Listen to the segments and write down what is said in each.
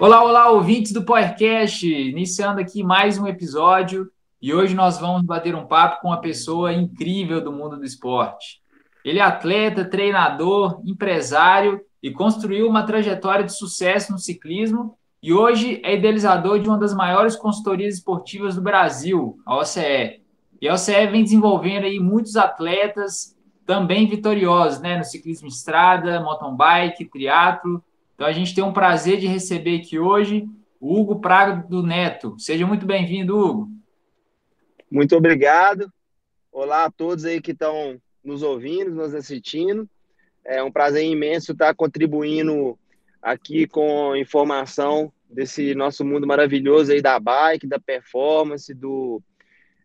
Olá, olá, ouvintes do podcast, iniciando aqui mais um episódio e hoje nós vamos bater um papo com uma pessoa incrível do mundo do esporte. Ele é atleta, treinador, empresário e construiu uma trajetória de sucesso no ciclismo e hoje é idealizador de uma das maiores consultorias esportivas do Brasil, a OCE. E a OCE vem desenvolvendo aí muitos atletas também vitoriosos, né, no ciclismo estrada, mountain bike, triatlo. Então a gente tem um prazer de receber aqui hoje o Hugo Praga do Neto. Seja muito bem-vindo, Hugo. Muito obrigado. Olá a todos aí que estão nos ouvindo, nos assistindo. É um prazer imenso estar contribuindo aqui com informação desse nosso mundo maravilhoso aí da bike, da performance, do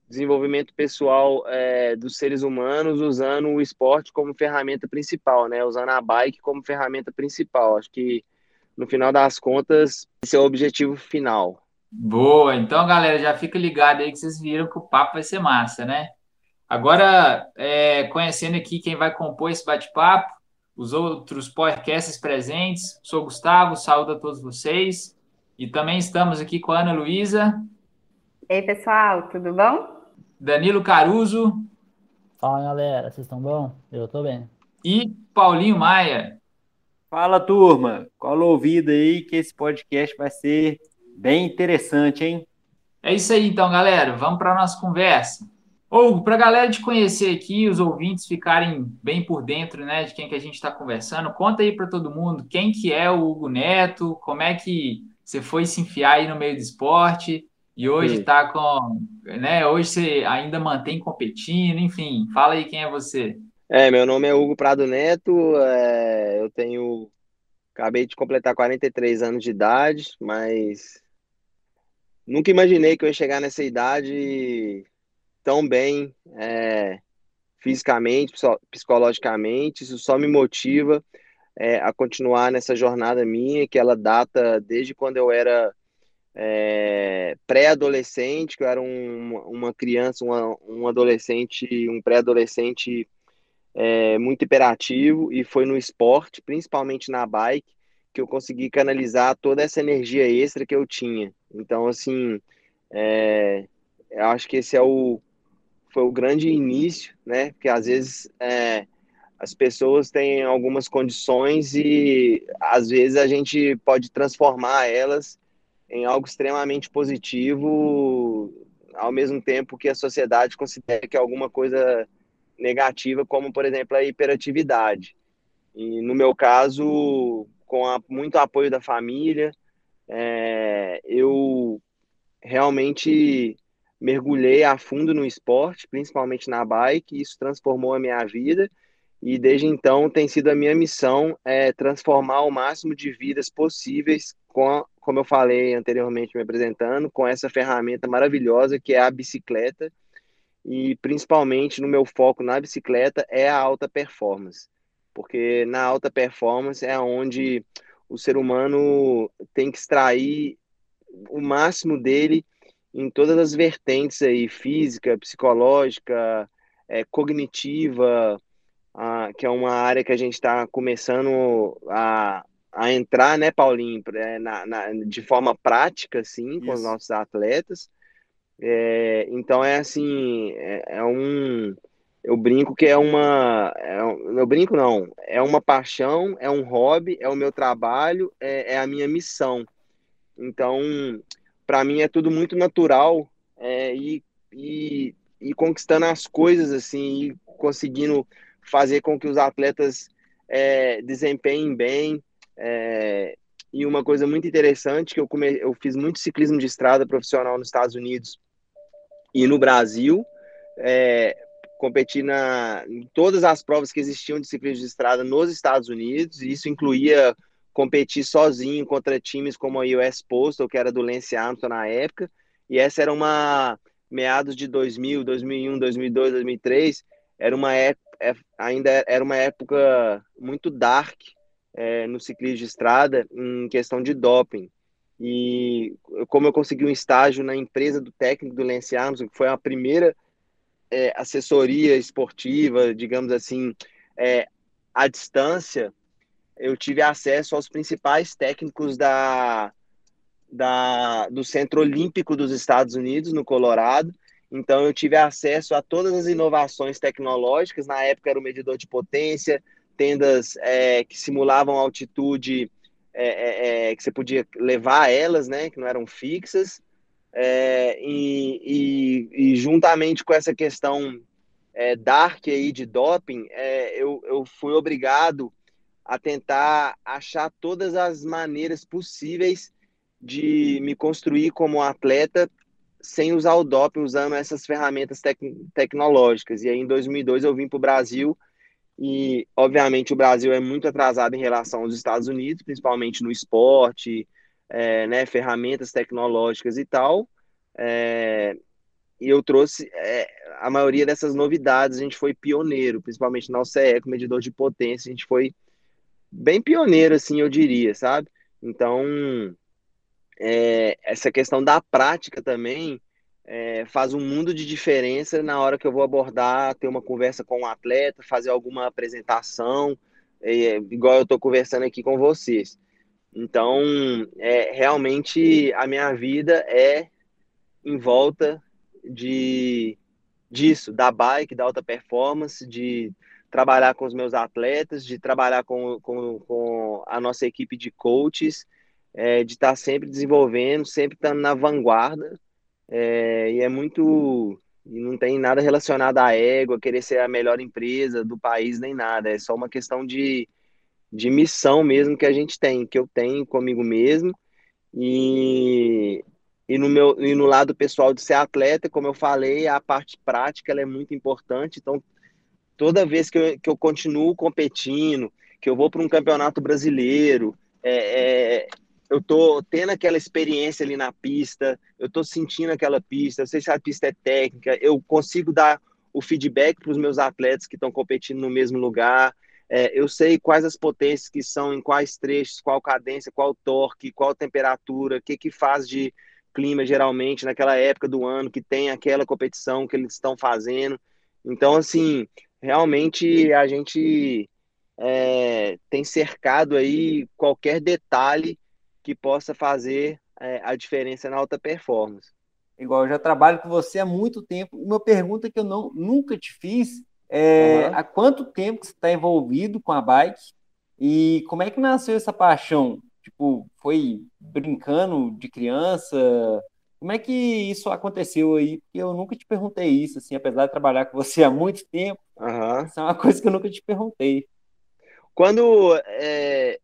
desenvolvimento pessoal é, dos seres humanos, usando o esporte como ferramenta principal, né? Usando a bike como ferramenta principal. Acho que no final das contas esse é o objetivo final. Boa, então galera, já fica ligado aí que vocês viram que o papo vai ser massa, né? Agora, é, conhecendo aqui quem vai compor esse bate-papo, os outros podcasts presentes. Sou Gustavo, saúdo a todos vocês. E também estamos aqui com a Ana Luísa. Ei, pessoal, tudo bom? Danilo Caruso. Fala, galera, vocês estão bom? Eu estou bem. E Paulinho Maia. Fala, turma. Cola o ouvido aí que esse podcast vai ser bem interessante, hein? É isso aí, então, galera. Vamos para a nossa conversa. Hugo, para a galera te conhecer aqui, os ouvintes ficarem bem por dentro né, de quem que a gente está conversando, conta aí para todo mundo quem que é o Hugo Neto, como é que você foi se enfiar aí no meio do esporte e hoje está com. Né, hoje você ainda mantém competindo, enfim, fala aí quem é você. É, meu nome é Hugo Prado Neto, é, eu tenho. Acabei de completar 43 anos de idade, mas nunca imaginei que eu ia chegar nessa idade tão bem é, fisicamente, psicologicamente. Isso só me motiva é, a continuar nessa jornada minha, que ela data desde quando eu era é, pré-adolescente, que eu era um, uma criança, uma, um adolescente, um pré-adolescente é, muito hiperativo, e foi no esporte, principalmente na bike, que eu consegui canalizar toda essa energia extra que eu tinha. Então, assim, é, eu acho que esse é o, foi o grande início, né? Porque às vezes é, as pessoas têm algumas condições e às vezes a gente pode transformar elas em algo extremamente positivo, ao mesmo tempo que a sociedade considera que é alguma coisa negativa, como por exemplo a hiperatividade. E no meu caso, com a, muito apoio da família, é, eu realmente mergulhei a fundo no esporte, principalmente na bike, e isso transformou a minha vida. E desde então tem sido a minha missão é, transformar o máximo de vidas possíveis com, como eu falei anteriormente me apresentando, com essa ferramenta maravilhosa que é a bicicleta. E principalmente no meu foco na bicicleta é a alta performance. Porque na alta performance é onde o ser humano tem que extrair o máximo dele em todas as vertentes aí, física, psicológica, é, cognitiva, a, que é uma área que a gente está começando a, a entrar, né, Paulinho, é, na, na, de forma prática, sim, com os nossos atletas. É, então é assim, é, é, um, eu brinco que é uma, é, eu brinco não, é uma paixão, é um hobby, é o meu trabalho, é, é a minha missão. Então para mim é tudo muito natural é, e, e, e, conquistando as coisas assim e conseguindo fazer com que os atletas é, desempenhem bem é, e uma coisa muito interessante que eu come, eu fiz muito ciclismo de estrada profissional nos Estados Unidos e no Brasil é, competi na, em todas as provas que existiam de ciclismo de estrada nos Estados Unidos e isso incluía competir sozinho contra times como a US Postal, que era do Lance Armstrong na época, e essa era uma meados de 2000, 2001, 2002, 2003, era uma é, ainda era uma época muito dark é, no ciclismo de estrada em questão de doping. E como eu consegui um estágio na empresa do técnico do Lance Armstrong, que foi a primeira é, assessoria esportiva, digamos assim, é, à distância, eu tive acesso aos principais técnicos da, da, do Centro Olímpico dos Estados Unidos, no Colorado. Então, eu tive acesso a todas as inovações tecnológicas. Na época, era o medidor de potência, tendas é, que simulavam altitude é, é, é que você podia levar elas, né, que não eram fixas. É, e, e, e, juntamente com essa questão é, dark aí de doping, eu, eu fui obrigado a tentar achar todas as maneiras possíveis de me construir como atleta sem usar o doping, usando essas ferramentas tec tecnológicas. E aí, em 2002, eu vim para o Brasil e, obviamente, o Brasil é muito atrasado em relação aos Estados Unidos, principalmente no esporte, é, né, ferramentas tecnológicas e tal. É, e eu trouxe é, a maioria dessas novidades, a gente foi pioneiro, principalmente na OCE, com medidor de potência, a gente foi bem pioneiro, assim, eu diria, sabe? Então, é, essa questão da prática também é, faz um mundo de diferença na hora que eu vou abordar, ter uma conversa com um atleta, fazer alguma apresentação, é, igual eu estou conversando aqui com vocês. Então, é, realmente a minha vida é em volta de disso, da bike, da alta performance, de trabalhar com os meus atletas, de trabalhar com, com, com a nossa equipe de coaches, é, de estar sempre desenvolvendo, sempre estando na vanguarda. É, e é muito. E não tem nada relacionado à égua, querer ser a melhor empresa do país, nem nada. É só uma questão de, de missão mesmo que a gente tem, que eu tenho comigo mesmo. E, e, no meu, e no lado pessoal de ser atleta, como eu falei, a parte prática ela é muito importante. Então, toda vez que eu, que eu continuo competindo, que eu vou para um campeonato brasileiro, é, é, eu tô tendo aquela experiência ali na pista, eu tô sentindo aquela pista, eu sei se a pista é técnica, eu consigo dar o feedback para os meus atletas que estão competindo no mesmo lugar, é, eu sei quais as potências que são, em quais trechos, qual cadência, qual torque, qual temperatura, o que que faz de clima geralmente naquela época do ano que tem aquela competição que eles estão fazendo. Então, assim, realmente a gente é, tem cercado aí qualquer detalhe que possa fazer é, a diferença na alta performance. Igual eu já trabalho com você há muito tempo. Uma pergunta que eu não, nunca te fiz é uhum. há quanto tempo você está envolvido com a bike e como é que nasceu essa paixão? Tipo, foi brincando de criança? Como é que isso aconteceu aí? Porque eu nunca te perguntei isso, assim, apesar de trabalhar com você há muito tempo. Uhum. Isso é uma coisa que eu nunca te perguntei. Quando é,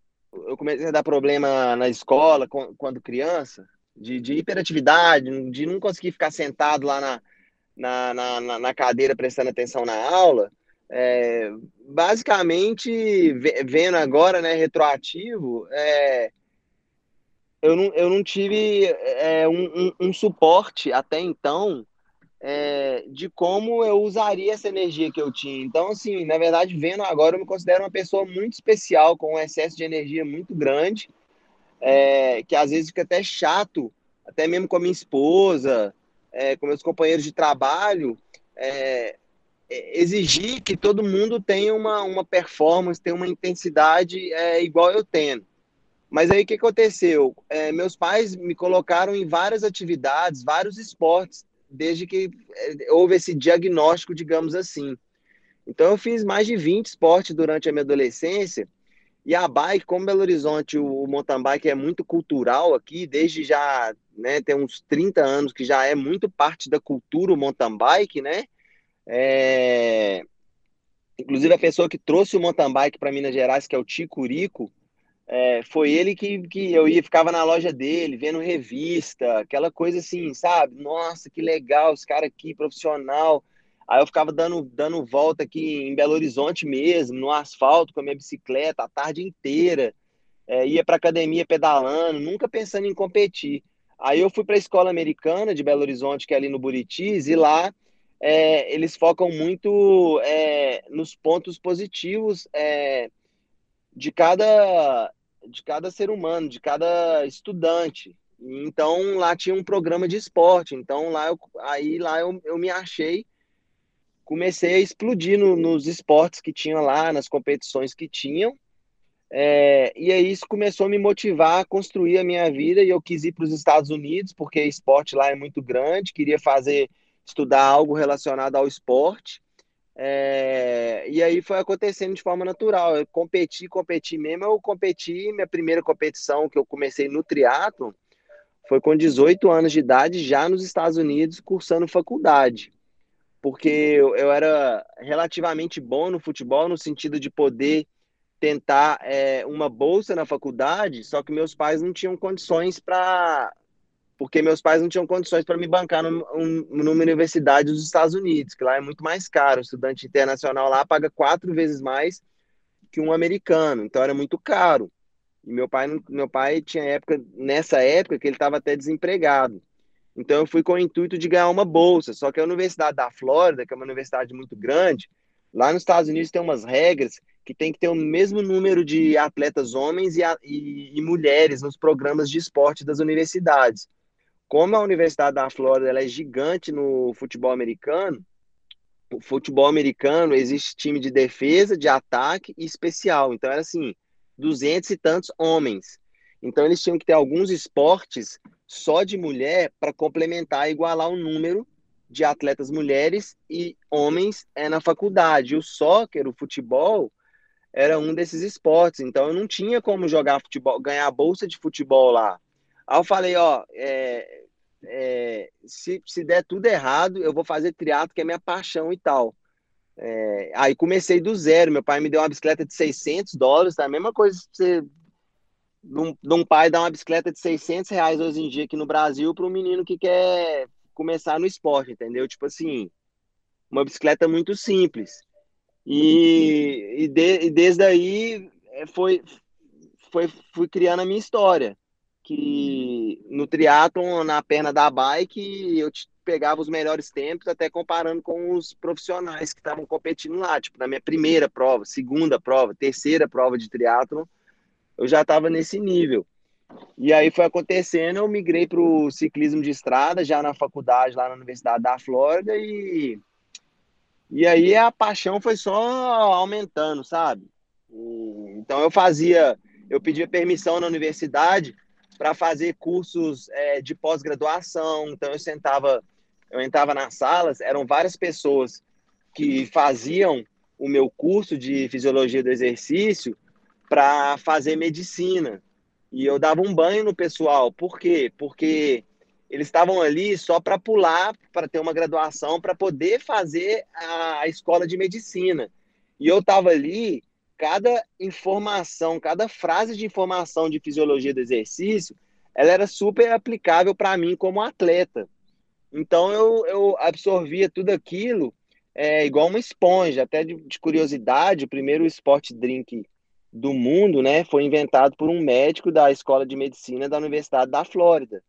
eu comecei a dar problema na escola, quando criança, de, de hiperatividade, de não conseguir ficar sentado lá na, na, na, na cadeira prestando atenção na aula, é, basicamente, vendo agora, né, retroativo, é, eu não, eu não tive é, um, um, um, suporte até então é, de como eu usaria essa energia que eu tinha. Então, assim, na verdade, vendo agora, eu me considero uma pessoa muito especial, com um excesso de energia muito grande, é, que às vezes fica até chato, até mesmo com a minha esposa, é, com meus companheiros de trabalho, é, é, exigir que todo mundo tenha uma, uma performance, tenha uma intensidade é, igual eu tenho. Mas aí o que aconteceu? Meus pais me colocaram em várias atividades, vários esportes, desde que é, houve esse diagnóstico, digamos assim. Então eu fiz mais de 20 esportes durante a minha adolescência. E a bike, como Belo Horizonte, o mountain bike é muito cultural aqui, desde já, né, tem uns 30 anos que já é muito parte da cultura o mountain bike, né? É... Inclusive a pessoa que trouxe o mountain bike para Minas Gerais, que é o Ticurico, é, foi ele que, que eu ia, ficava na loja dele, vendo revista, aquela coisa assim, sabe? Nossa, que legal, esse cara aqui, profissional. Aí eu ficava dando, dando volta aqui em Belo Horizonte mesmo, no asfalto com a minha bicicleta a tarde inteira. É, ia para academia pedalando, nunca pensando em competir. Aí eu fui para a escola americana de Belo Horizonte, que é ali no Buritis, e lá é, eles focam muito é, nos pontos positivos é, de cada de cada ser humano, de cada estudante. Então lá tinha um programa de esporte. Então lá eu, aí lá eu, eu me achei, comecei a explodir no, nos esportes que tinham lá, nas competições que tinham. É, e aí isso começou a me motivar a construir a minha vida e eu quis ir para os Estados Unidos porque esporte lá é muito grande, queria fazer, estudar algo relacionado ao esporte. É, e aí foi acontecendo de forma natural. Eu competi, competi mesmo. Eu competi, minha primeira competição que eu comecei no triatlo foi com 18 anos de idade, já nos Estados Unidos, cursando faculdade. Porque eu, eu era relativamente bom no futebol, no sentido de poder tentar é, uma bolsa na faculdade, só que meus pais não tinham condições para. Porque meus pais não tinham condições para me bancar num, um, numa universidade dos Estados Unidos, que lá é muito mais caro. O estudante internacional lá paga quatro vezes mais que um americano, então era muito caro. E meu pai, meu pai tinha época, nessa época, que ele estava até desempregado. Então eu fui com o intuito de ganhar uma bolsa. Só que a Universidade da Flórida, que é uma universidade muito grande, lá nos Estados Unidos tem umas regras que tem que ter o mesmo número de atletas homens e, e, e mulheres nos programas de esporte das universidades. Como a Universidade da Flórida ela é gigante no futebol americano, o futebol americano existe time de defesa, de ataque e especial. Então era assim, duzentos e tantos homens. Então eles tinham que ter alguns esportes só de mulher para complementar e igualar o número de atletas mulheres e homens é na faculdade. O soccer, o futebol, era um desses esportes. Então eu não tinha como jogar futebol, ganhar bolsa de futebol lá. Aí eu falei, ó, é, é, se, se der tudo errado, eu vou fazer triatlo, que é minha paixão e tal. É, aí comecei do zero. Meu pai me deu uma bicicleta de 600 dólares, tá? A mesma coisa que você. De um, pai dar uma bicicleta de 600 reais hoje em dia aqui no Brasil para um menino que quer começar no esporte, entendeu? Tipo assim, uma bicicleta muito simples. E, e, de, e desde aí é, foi, foi, fui criando a minha história. Que no triatlon, na perna da bike, eu pegava os melhores tempos, até comparando com os profissionais que estavam competindo lá. Tipo, na minha primeira prova, segunda prova, terceira prova de triatlon, eu já estava nesse nível. E aí foi acontecendo, eu migrei para o ciclismo de estrada, já na faculdade, lá na Universidade da Flórida, e, e aí a paixão foi só aumentando, sabe? E, então eu fazia, eu pedia permissão na universidade para fazer cursos é, de pós-graduação, então eu sentava eu entrava nas salas, eram várias pessoas que faziam o meu curso de fisiologia do exercício para fazer medicina. E eu dava um banho no pessoal. Por quê? Porque eles estavam ali só para pular, para ter uma graduação, para poder fazer a, escola de medicina. E eu estava ali, cada informação, cada frase de informação de fisiologia do exercício, ela era super aplicável para mim como atleta. Então eu, eu absorvia tudo aquilo é, igual uma esponja. Até de, de curiosidade, o primeiro sport drink do mundo né, foi inventado por um médico da Escola de Medicina da Universidade da Flórida.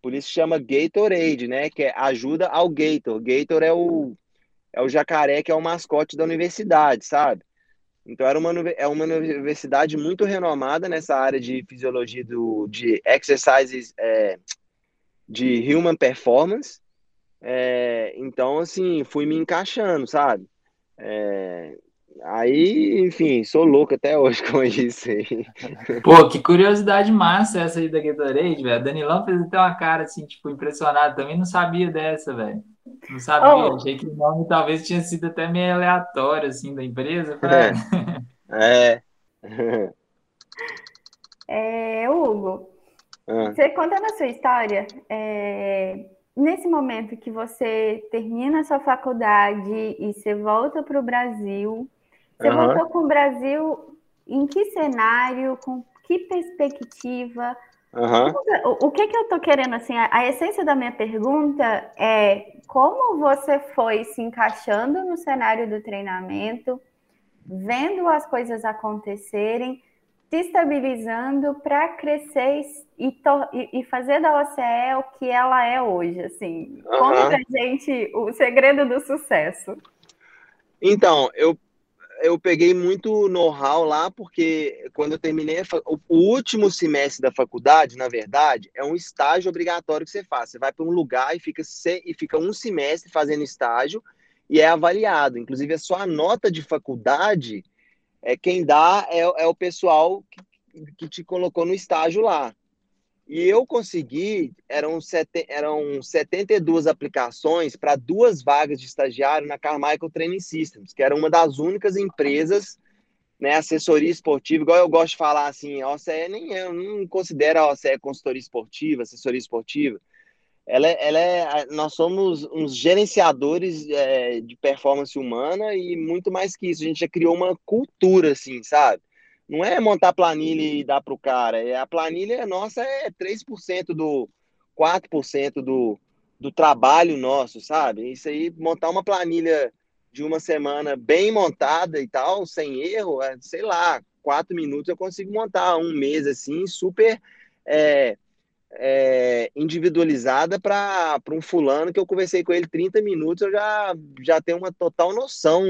Por isso chama Gatorade, né, que é ajuda ao Gator. Gator é o, é o jacaré que é o mascote da universidade, sabe? Então era uma, é uma universidade muito renomada nessa área de fisiologia do, de exercises, é, de human performance. É, então, assim, fui me encaixando, sabe? É, aí, enfim, sou louco até hoje com isso aí. Pô, que curiosidade massa essa aí da Gatorade, velho. Danilão fez até uma cara, assim, tipo, impressionado. Também não sabia dessa, velho. Não sabia. Oh. Achei que o nome talvez tinha sido até meio aleatório, assim, da empresa. É. é. é, Hugo, ah. Você conta na sua história, é, nesse momento que você termina a sua faculdade e você volta para o Brasil, você uhum. voltou com o Brasil em que cenário, com que perspectiva? Uhum. O, o, que, que eu estou querendo, assim, a, a essência da minha pergunta é como você foi se encaixando no cenário do treinamento, vendo as coisas acontecerem, se estabilizando para crescer e, e, fazer da OCE o que ela é hoje, assim. Uhum. Conta pra gente o segredo do sucesso. Então, eu, eu peguei muito know-how lá, porque quando eu terminei o, último semestre da faculdade, na verdade, é um estágio obrigatório que você faz. Você vai para um lugar e fica, e fica um semestre fazendo estágio e é avaliado. Inclusive, a sua nota de faculdade é quem dá é, é o pessoal que, que te colocou no estágio lá. E eu consegui, eram, sete, eram 72 aplicações para duas vagas de estagiário na Carmichael Training Systems, que era uma das únicas empresas, né, assessoria esportiva, igual eu gosto de falar assim, a OCE nem eu não considero a OCE consultoria esportiva, assessoria esportiva. Ela, é, ela é, nós somos uns gerenciadores é, de performance humana e muito mais que isso, a gente já criou uma cultura, assim, sabe? Não é montar planilha e dar para o cara. É, a planilha nossa é 3% do 4% do, do trabalho nosso, sabe? Isso aí, montar uma planilha de uma semana bem montada e tal, sem erro, é, sei lá, quatro minutos eu consigo montar um mês assim, super é, é, individualizada para um fulano que eu conversei com ele 30 minutos, eu já, já tenho uma total noção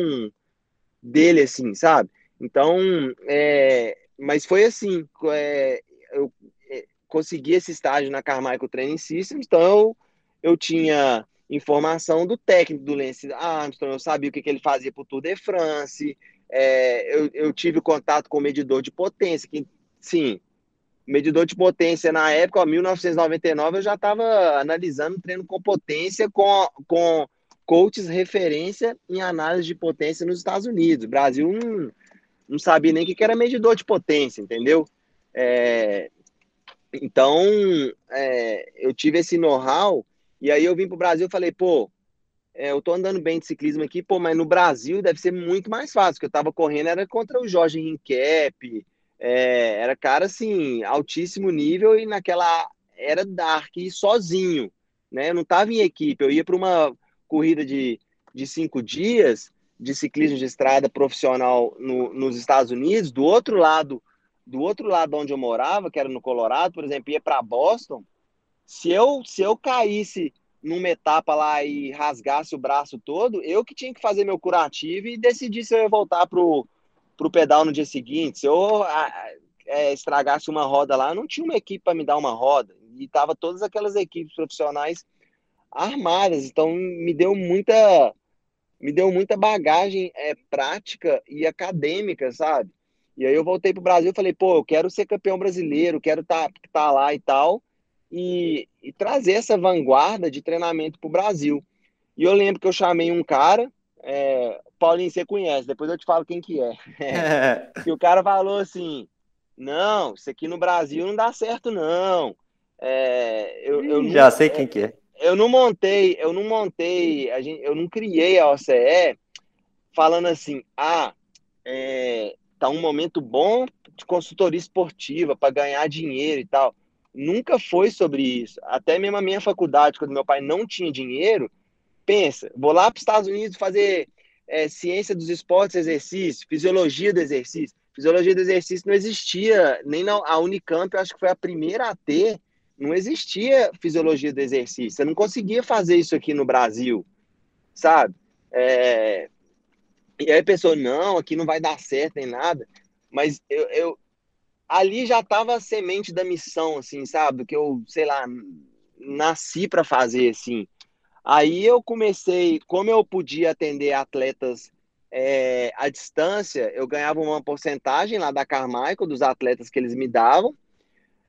dele, assim, sabe? Então, é, mas foi assim, é, eu é, consegui esse estágio na Carmichael Training Systems, então eu, eu tinha informação do técnico do Lance Armstrong, eu sabia o que, que ele fazia para o Tour de France, é, eu, eu tive contato com o medidor de potência, que, sim, medidor de potência na época, em 1999, eu já estava analisando treino com potência com, com coaches referência em análise de potência nos Estados Unidos. Brasil não, não sabia nem o que era medidor de potência, entendeu? É, então, é, eu tive esse know-how, e aí eu vim para o Brasil e falei, pô, é, eu tô andando bem de ciclismo aqui, pô, mas no Brasil deve ser muito mais fácil, porque eu tava correndo era contra o Jorge Rincap, é, era cara, assim, altíssimo nível, e naquela era dark, e sozinho, né? Eu não tava em equipe, eu ia para uma corrida de, de cinco dias, de ciclismo de estrada profissional no, nos Estados Unidos, do outro lado, do outro lado onde eu morava, que era no Colorado, por exemplo, ia para Boston, se eu se eu caísse numa etapa lá e rasgasse o braço todo, eu que tinha que fazer meu curativo e decidir se eu ia voltar pro pro pedal no dia seguinte. Se eu é, estragasse uma roda lá, não tinha uma equipe para me dar uma roda. E tava todas aquelas equipes profissionais armadas, então me deu muita me deu muita bagagem é, prática e acadêmica, sabe? E aí eu voltei para o Brasil e falei, pô, eu quero ser campeão brasileiro, quero estar tá, tá lá e tal, e, e trazer essa vanguarda de treinamento para o Brasil. E eu lembro que eu chamei um cara, é, Paulinho, você conhece, depois eu te falo quem que é. é. que o cara falou assim, não, isso aqui no Brasil não dá certo, não. É, eu, eu Já sei quem que é eu não montei, eu não montei, a gente, eu não criei a OCE falando assim, ah, é, tá um momento bom de consultoria esportiva para ganhar dinheiro e tal. Nunca foi sobre isso. Até mesmo a minha faculdade, quando meu pai não tinha dinheiro, pensa, vou lá para os Estados Unidos fazer é, ciência dos esportes, exercício, fisiologia do exercício. Fisiologia do exercício não existia, nem na a Unicamp, eu acho que foi a primeira a ter não existia fisiologia do exercício. Você não conseguia fazer isso aqui no Brasil, sabe? É... E aí a pessoa, não, aqui não vai dar certo nem nada. Mas eu, eu ali já estava a semente da missão, assim, sabe? Que eu, sei lá, nasci para fazer, assim. Aí eu comecei, como eu podia atender atletas é, à distância, eu ganhava uma porcentagem lá da Carmichael, dos atletas que eles me davam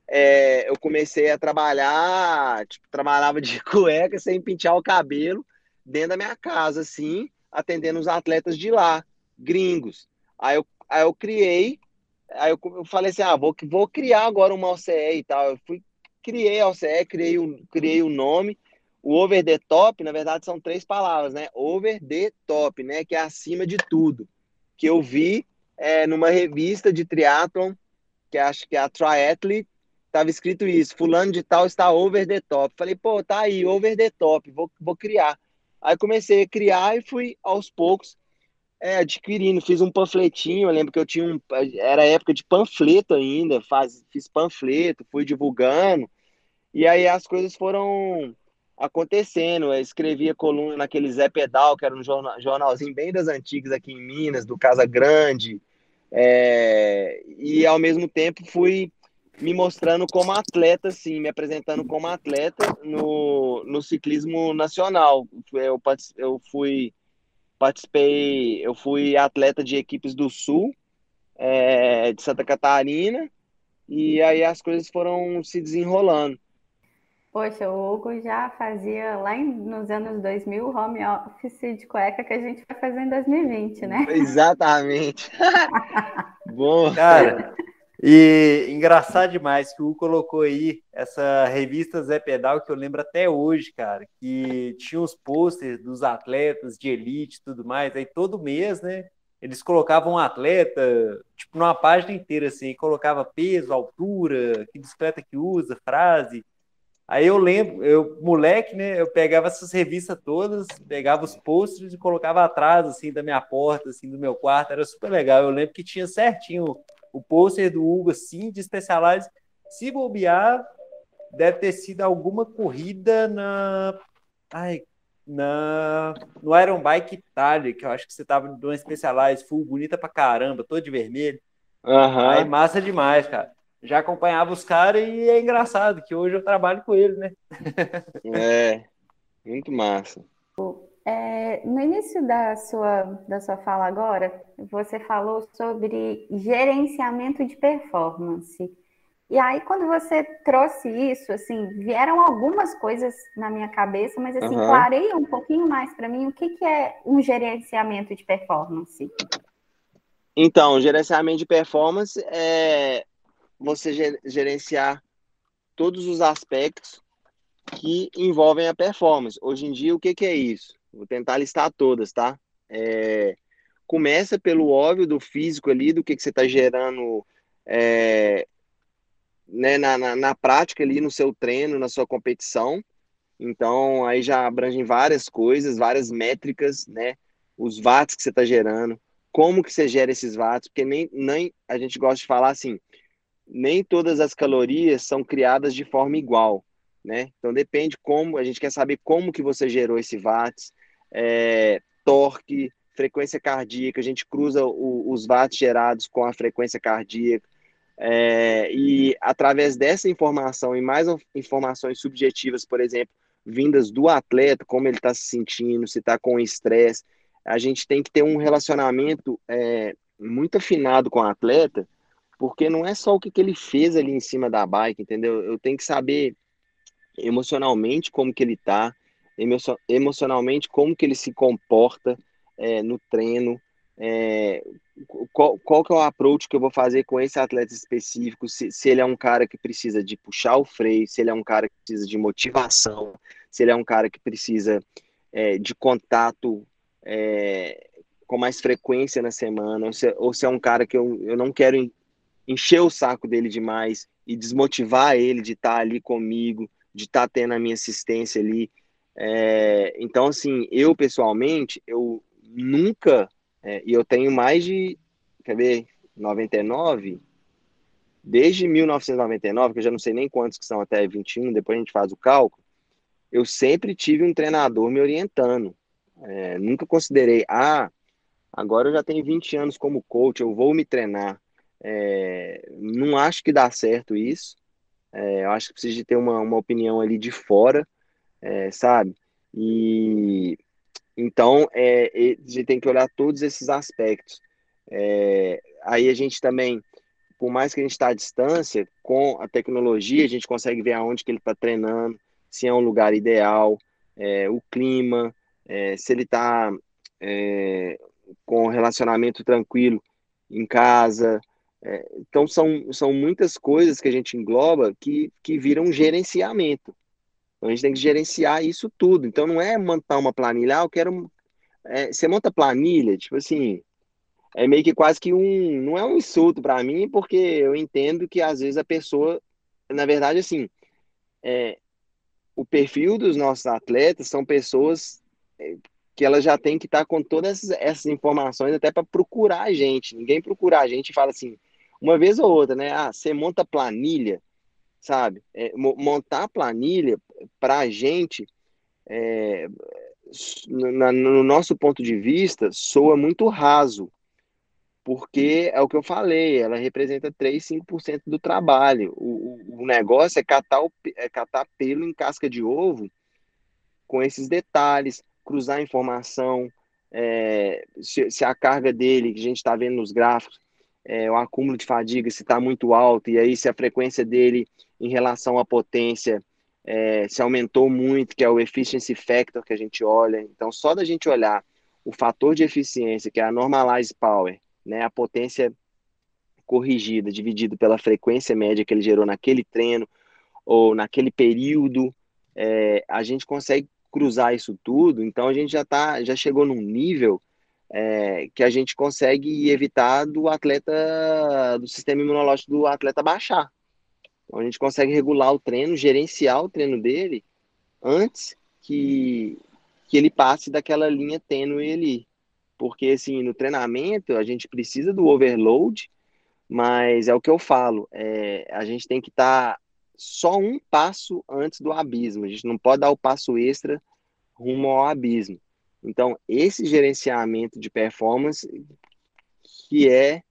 é, eu comecei a trabalhar, tipo, trabalhava de cueca sem pentear o cabelo dentro da minha casa, assim, atendendo os atletas de lá, gringos. Aí eu, aí eu criei, aí eu, eu falei assim, ah, vou, vou criar agora uma OCE e tal. Eu fui, criei a OCE, criei o, criei o nome. O over the top, na verdade, são três palavras, né? Over the top, né? Que é acima de tudo. Que eu vi é, numa revista de triatlon, que acho que é a Triathlete, tava escrito isso, fulano de tal está over the top. Falei, pô, tá aí, over the top, vou, vou criar. Aí comecei a criar e fui aos poucos é, adquirindo, fiz um panfletinho, eu lembro que eu tinha um, era época de panfleto ainda, faz, fiz panfleto, fui divulgando, e aí as coisas foram acontecendo, eu escrevia coluna naquele Zé Pedal, que era um jornal, jornalzinho bem das antigas aqui em Minas, do Casa Grande, é, e ao mesmo tempo fui me mostrando como atleta, sim, me apresentando como atleta no, no ciclismo nacional. Eu, eu fui participei, eu fui atleta de equipes do Sul é, de Santa Catarina, e aí as coisas foram se desenrolando. Poxa, o Hugo já fazia lá em, nos anos 2000 home office de cueca que a gente vai fazer em 2020, né? Exatamente. Bom. Cara, e engraçado demais que o Hugo colocou aí essa revista Zé Pedal que eu lembro até hoje, cara, que tinha os posters dos atletas de elite e tudo mais, aí todo mês, né? Eles colocavam um atleta, tipo, numa página inteira, assim, colocava peso, altura, que bicicleta que usa, frase, Aí eu lembro, eu, moleque, né, eu pegava essas revistas todas, pegava os posters e colocava atrás, assim, da minha porta, assim, do meu quarto, era super legal. Eu lembro que tinha certinho o pôster do Hugo, assim, de Specialized. Se bobear, deve ter sido alguma corrida na... Ai, na... no Iron Bike Itália, que eu acho que você tava numa Specialized full, bonita pra caramba, toda de vermelho. Uhum. Aí, massa demais, cara já acompanhava os caras e é engraçado que hoje eu trabalho com eles, né? é, muito massa. É, no início da sua, da sua fala agora, você falou sobre gerenciamento de performance. E aí, quando você trouxe isso, assim, vieram algumas coisas na minha cabeça, mas assim, uhum. clareia um pouquinho mais para mim o que, que é um gerenciamento de performance. Então, gerenciamento de performance é você gerenciar todos os aspectos que envolvem a performance. Hoje em dia, o que, que é isso? Vou tentar listar todas, tá? É, começa pelo óbvio do físico ali, do que, que você está gerando é, né, na, na, na, prática ali no seu treino, na sua competição. Então, aí já abrangem várias coisas, várias métricas, né? Os watts que você está gerando, como que você gera esses watts, porque nem, nem a gente gosta de falar assim, nem todas as calorias são criadas de forma igual, né? Então depende como, a gente quer saber como que você gerou esse watts, é, torque, frequência cardíaca, a gente cruza o, os watts gerados com a frequência cardíaca, é, e através dessa informação e mais informações subjetivas, por exemplo, vindas do atleta, como ele está se sentindo, se está com estresse, a gente tem que ter um relacionamento é, muito afinado com o atleta, porque não é só o que, que ele fez ali em cima da bike, entendeu? Eu tenho que saber emocionalmente como que ele tá, emocionalmente como que ele se comporta é, no treino, é, qual, qual que é o approach que eu vou fazer com esse atleta específico, se, se ele é um cara que precisa de puxar o freio, se ele é um cara que precisa de motivação, se ele é um cara que precisa é, de contato é, com mais frequência na semana, ou se, ou se, é um cara que eu, eu não quero encher o saco dele demais e desmotivar ele de estar ali comigo, de estar tendo a minha assistência ali. É, então, assim, eu pessoalmente, eu nunca, é, e eu tenho mais de, quer ver, 99, desde 1999, que eu já não sei nem quantos que são até 21, depois a gente faz o cálculo, eu sempre tive um treinador me orientando. É, nunca considerei, ah, agora eu já tenho 20 anos como coach, eu vou me treinar. É, não acho que dá certo isso. É, eu acho que precisa de ter uma, uma opinião ali de fora, é, sabe? E então é, a gente tem que olhar todos esses aspectos. É, aí a gente também, por mais que a gente está à distância, com a tecnologia a gente consegue ver aonde que ele está treinando, se é um lugar ideal, é, o clima, é, se ele está com relacionamento tranquilo em casa, é, então, são, são muitas coisas que a gente engloba que, que viram gerenciamento. Então, a gente tem que gerenciar isso tudo. Então, não é montar uma planilha, ah, eu quero. É, você monta planilha, tipo assim, é meio que quase que um. Não é um insulto para mim, porque eu entendo que às vezes a pessoa, na verdade, assim, é, o perfil dos nossos atletas são pessoas é, que elas já têm que estar com todas essas, essas informações até para procurar a gente. Ninguém procura a gente e fala assim, uma vez ou outra, né? Ah, você monta planilha, sabe? É, montar planilha para a gente, é, no, no nosso ponto de vista, soa muito raso, porque é o que eu falei, ela representa 3, 5% do trabalho. O, o, negócio é catar, o, é catar pelo em casca de ovo com esses detalhes, cruzar informação, é, se, se, a carga dele, que a gente está vendo nos gráficos, é, o acúmulo de fadiga se está muito alto, e aí se a frequência dele em relação à potência é, se aumentou muito, que é o efficiency factor que a gente olha. Então, só da gente olhar o fator de eficiência, que é a normalized power, né, a potência corrigida, dividido pela frequência média que ele gerou naquele treino ou naquele período, é, a gente consegue cruzar isso tudo. Então, a gente já tá, já chegou num nível é, que a gente consegue evitar do atleta, do sistema imunológico do atleta baixar. Então, a gente consegue regular o treino, gerenciar o treino dele antes que, que ele passe daquela linha tênue ali. Porque, assim, no treinamento, a gente precisa do overload, mas é o que eu falo, é, a gente tem que estar tá só um passo antes do abismo, a gente não pode dar o passo extra rumo ao abismo. Então, esse gerenciamento de performance que é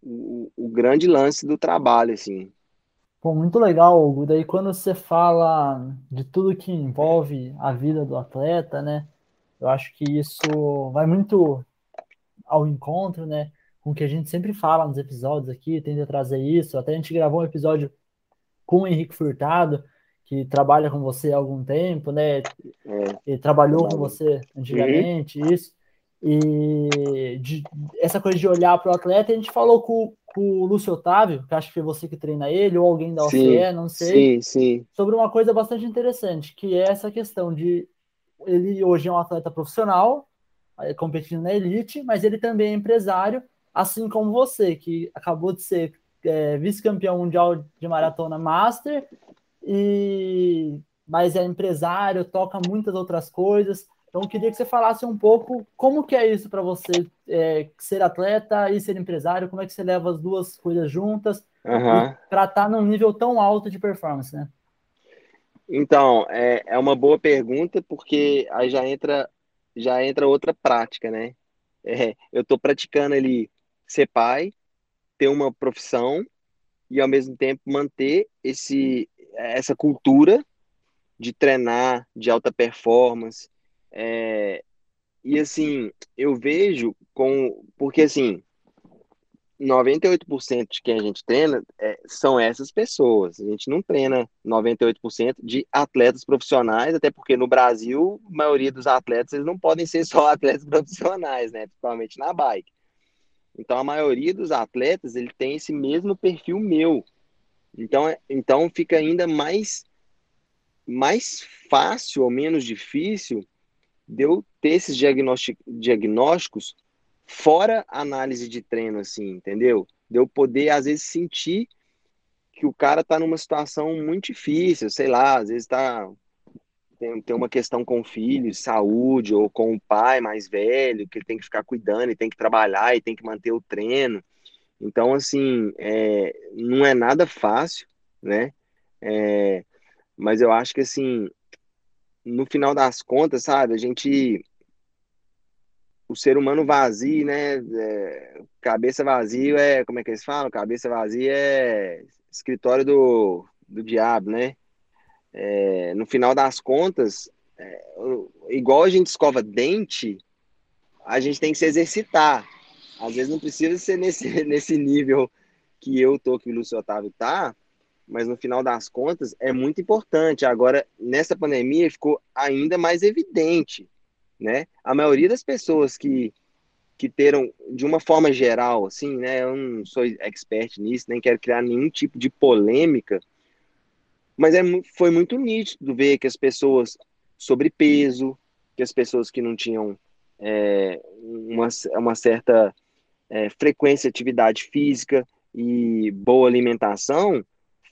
o, o grande lance do trabalho, assim. Pô, muito legal, Hugo. Daí quando você fala de tudo que envolve a vida do atleta, né? Eu acho que isso vai muito ao encontro, né? Com o que a gente sempre fala nos episódios aqui, tenta trazer isso. Até a gente gravou um episódio com o Henrique Furtado, que trabalha com você há algum tempo, né? É, Ele trabalhou com você antigamente, uhum. isso. E de, essa coisa de olhar para o atleta, a gente falou com, com, o Lúcio Otávio, que acho que foi você que treina ele, ou alguém da OCE, não sei, sim, sim. sobre uma coisa bastante interessante, que é essa questão de ele hoje é um atleta profissional, é, competindo na elite, mas ele também é empresário, assim como você, que acabou de ser é, vice-campeão mundial de maratona master e mas é empresário, toca muitas outras coisas. Então, eu queria que você falasse um pouco como que é isso para você, é, ser atleta e ser empresário, como é que você leva as duas coisas juntas uhum. para estar tá num nível tão alto de performance, né? Então, é, é uma boa pergunta, porque aí já entra, já entra outra prática, né? É, eu estou praticando ali ser pai, ter uma profissão e, ao mesmo tempo, manter esse, essa cultura de treinar, de alta performance. É, e assim, eu vejo com. Porque assim, 98% de quem a gente treina é, são essas pessoas. A gente não treina 98% de atletas profissionais, até porque no Brasil, a maioria dos atletas eles não podem ser só atletas profissionais, né? Principalmente na bike. Então, a maioria dos atletas ele tem esse mesmo perfil meu. Então, é, então fica ainda mais, mais fácil ou menos difícil de eu ter esses diagnósticos fora análise de treino, assim, entendeu? De eu poder, às vezes, sentir que o cara tá numa situação muito difícil, sei lá, às vezes tá tem, tem uma questão com o filho, saúde, ou com o pai mais velho, que ele tem que ficar cuidando e tem que trabalhar e tem que manter o treino. Então, assim, é, não é nada fácil, né? É, mas eu acho que, assim, no final das contas, sabe, a gente. O ser humano vazio, né? É, cabeça vazia é. Como é que eles falam? Cabeça vazia é escritório do, do diabo, né? É, no final das contas, é, igual a gente escova dente, a gente tem que se exercitar. Às vezes não precisa ser nesse, nesse nível que eu tô, que o Lúcio Otávio tá, mas no final das contas é muito importante. Agora, nessa pandemia ficou ainda mais evidente, né? A maioria das pessoas que que teram, de uma forma geral, assim, né? Eu não sou expert nisso, nem quero criar nenhum tipo de polêmica, mas é, foi muito nítido ver que as pessoas sobrepeso, que as pessoas que não tinham é, uma, uma certa é, frequência de atividade física e boa alimentação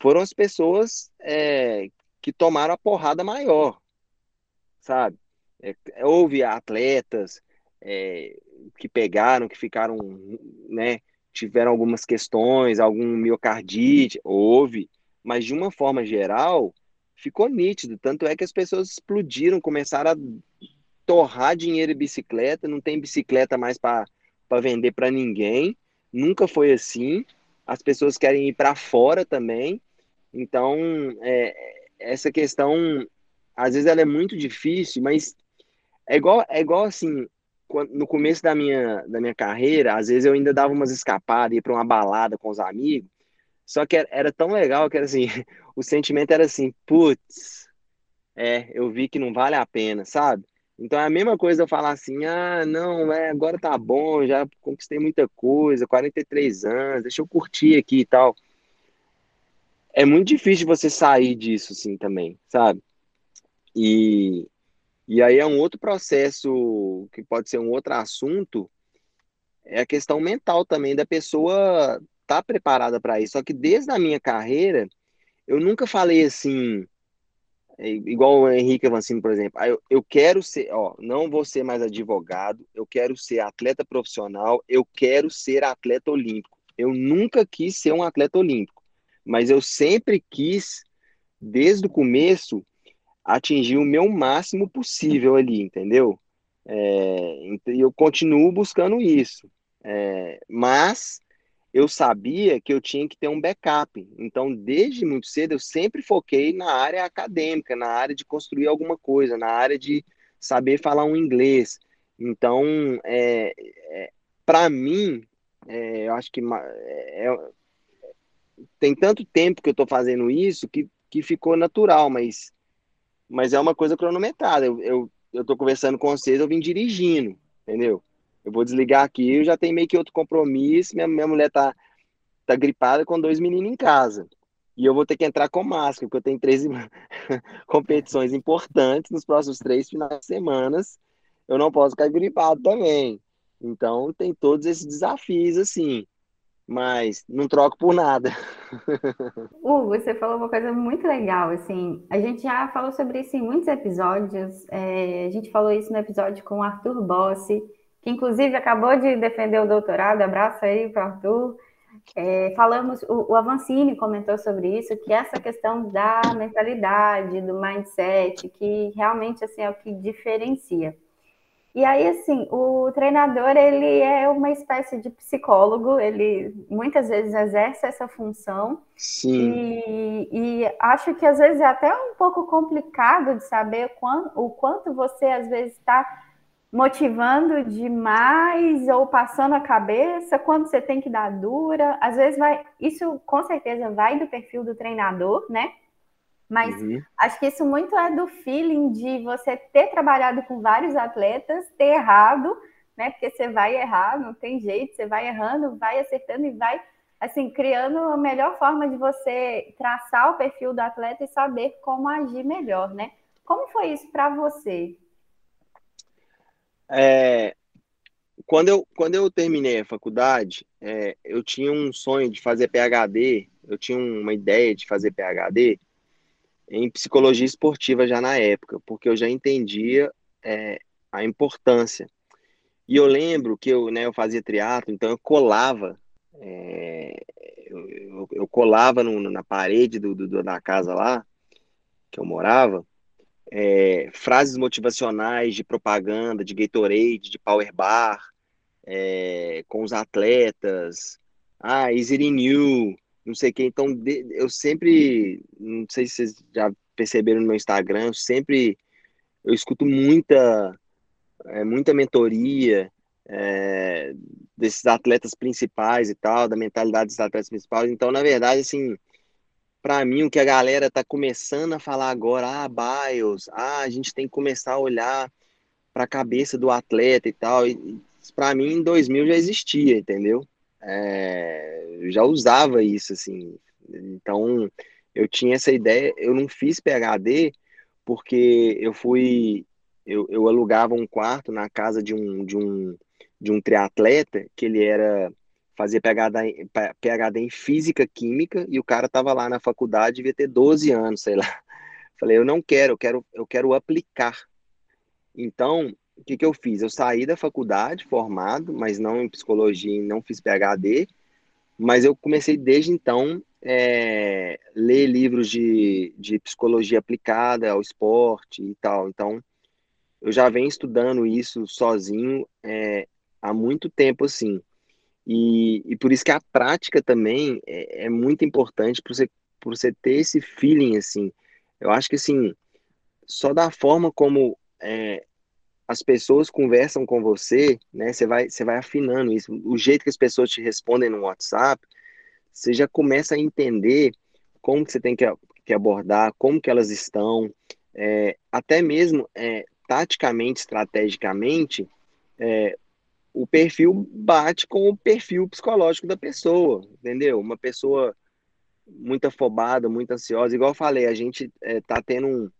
foram as pessoas é, que tomaram a porrada maior, sabe? É, houve atletas é, que pegaram, que ficaram, né, tiveram algumas questões, algum miocardite, houve, mas de uma forma geral, ficou nítido. Tanto é que as pessoas explodiram, começaram a torrar dinheiro em bicicleta, não tem bicicleta mais para vender para ninguém. Nunca foi assim. As pessoas querem ir para fora também. Então, é, essa questão, às vezes ela é muito difícil, mas é igual, é igual assim, no começo da minha, da minha carreira, às vezes eu ainda dava umas escapadas, ia para uma balada com os amigos, só que era, era, tão legal que era assim, o sentimento era assim, putz, é, eu vi que não vale a pena, sabe? Então é a mesma coisa eu falar assim, ah, não, é, agora tá bom, já conquistei muita coisa, 43 anos, deixa eu curtir aqui e tal. É muito difícil você sair disso, assim, também, sabe? E, e aí é um outro processo que pode ser um outro assunto, é a questão mental também da pessoa tá preparada para isso. Só que desde a minha carreira, eu nunca falei assim, é, igual o Henrique Avancini, por exemplo, ah, eu, eu quero ser, ó, não vou ser mais advogado, eu quero ser atleta profissional, eu quero ser atleta olímpico. Eu nunca quis ser um atleta olímpico, mas eu sempre quis, desde o começo, atingir o meu máximo possível ali, entendeu? É, e eu continuo buscando isso. É, mas eu sabia que eu tinha que ter um backup. Então, desde muito cedo, eu sempre foquei na área acadêmica, na área de construir alguma coisa, na área de saber falar um inglês. Então, é, é para mim, é, eu acho que é, é, tem tanto tempo que eu estou fazendo isso que, que ficou natural, mas mas é uma coisa cronometrada. Eu, eu, eu tô conversando com vocês, eu vim dirigindo, entendeu? Eu vou desligar aqui, eu já tenho meio que outro compromisso, minha, minha mulher tá, tá gripada com dois meninos em casa. E eu vou ter que entrar com máscara, porque eu tenho três competições importantes nos próximos três finais de semana. Eu não posso ficar gripado também. Então, tem todos esses desafios, assim mas não troco por nada. Hugo, você falou uma coisa muito legal, assim, a gente já falou sobre isso em muitos episódios, é, a gente falou isso no episódio com o Arthur Bossi, que inclusive acabou de defender o doutorado, abraço aí para o Arthur, é, falamos, o, o Avancini comentou sobre isso, que essa questão da mentalidade, do mindset, que realmente, assim, é o que diferencia. E aí, assim, o treinador, ele é uma espécie de psicólogo, ele muitas vezes exerce essa função. Sim. E, e acho que às vezes é até um pouco complicado de saber quando, o quanto você, às vezes, está motivando demais ou passando a cabeça, quando você tem que dar dura. Às vezes vai, isso com certeza vai do perfil do treinador, né? Mas uhum. acho que isso muito é do feeling de você ter trabalhado com vários atletas, ter errado, né? Porque você vai errar, não tem jeito, você vai errando, vai acertando e vai, assim, criando a melhor forma de você traçar o perfil do atleta e saber como agir melhor, né? Como foi isso para você? É, quando, eu, quando eu terminei a faculdade, é, eu tinha um sonho de fazer PhD, eu tinha uma ideia de fazer PhD, em psicologia esportiva já na época, porque eu já entendia é, a importância. E eu lembro que eu, né, eu fazia triatlo, então eu colava, é, eu, eu, colava no, na parede do, do, da casa lá, que eu morava, é, frases motivacionais de propaganda, de Gatorade, de Power Bar, é, com os atletas, ah, is it in you? Não sei o que. Então, eu sempre, não sei se vocês já perceberam no meu Instagram, eu sempre, eu escuto muita, é, muita mentoria é, desses atletas principais e tal, da mentalidade dos atletas principais. Então, na verdade, assim, para mim, o que a galera tá começando a falar agora, ah, BIOS, ah, a gente tem que começar a olhar para a cabeça do atleta e tal. E, para mim, em 2000 já existia, entendeu? É, já usava isso, assim. Então, eu tinha essa ideia, eu não fiz PHD porque eu fui, eu, eu alugava um quarto na casa de um, de um, de um triatleta, que ele era, fazia PHD, PHD em Física Química, e o cara tava lá na faculdade, devia ter 12 anos, sei lá. Falei, eu não quero, eu quero, eu quero aplicar. Então, o que, que eu fiz? Eu saí da faculdade formado, mas não em psicologia, não fiz PhD, mas eu comecei desde então é, ler livros de, de psicologia aplicada ao esporte e tal. Então, eu já venho estudando isso sozinho é, há muito tempo, assim. E, e por isso que a prática também é, é muito importante para você, você ter esse feeling, assim. Eu acho que, assim, só da forma como é, as pessoas conversam com você, né? Você vai, você vai afinando isso. O jeito que as pessoas te respondem no WhatsApp, você já começa a entender como que você tem que, que abordar, como que elas estão, é, até mesmo é, taticamente, estrategicamente, é, o perfil bate com o perfil psicológico da pessoa, entendeu? Uma pessoa muito afobada, muito ansiosa, igual eu falei, a gente é, tá tendo um,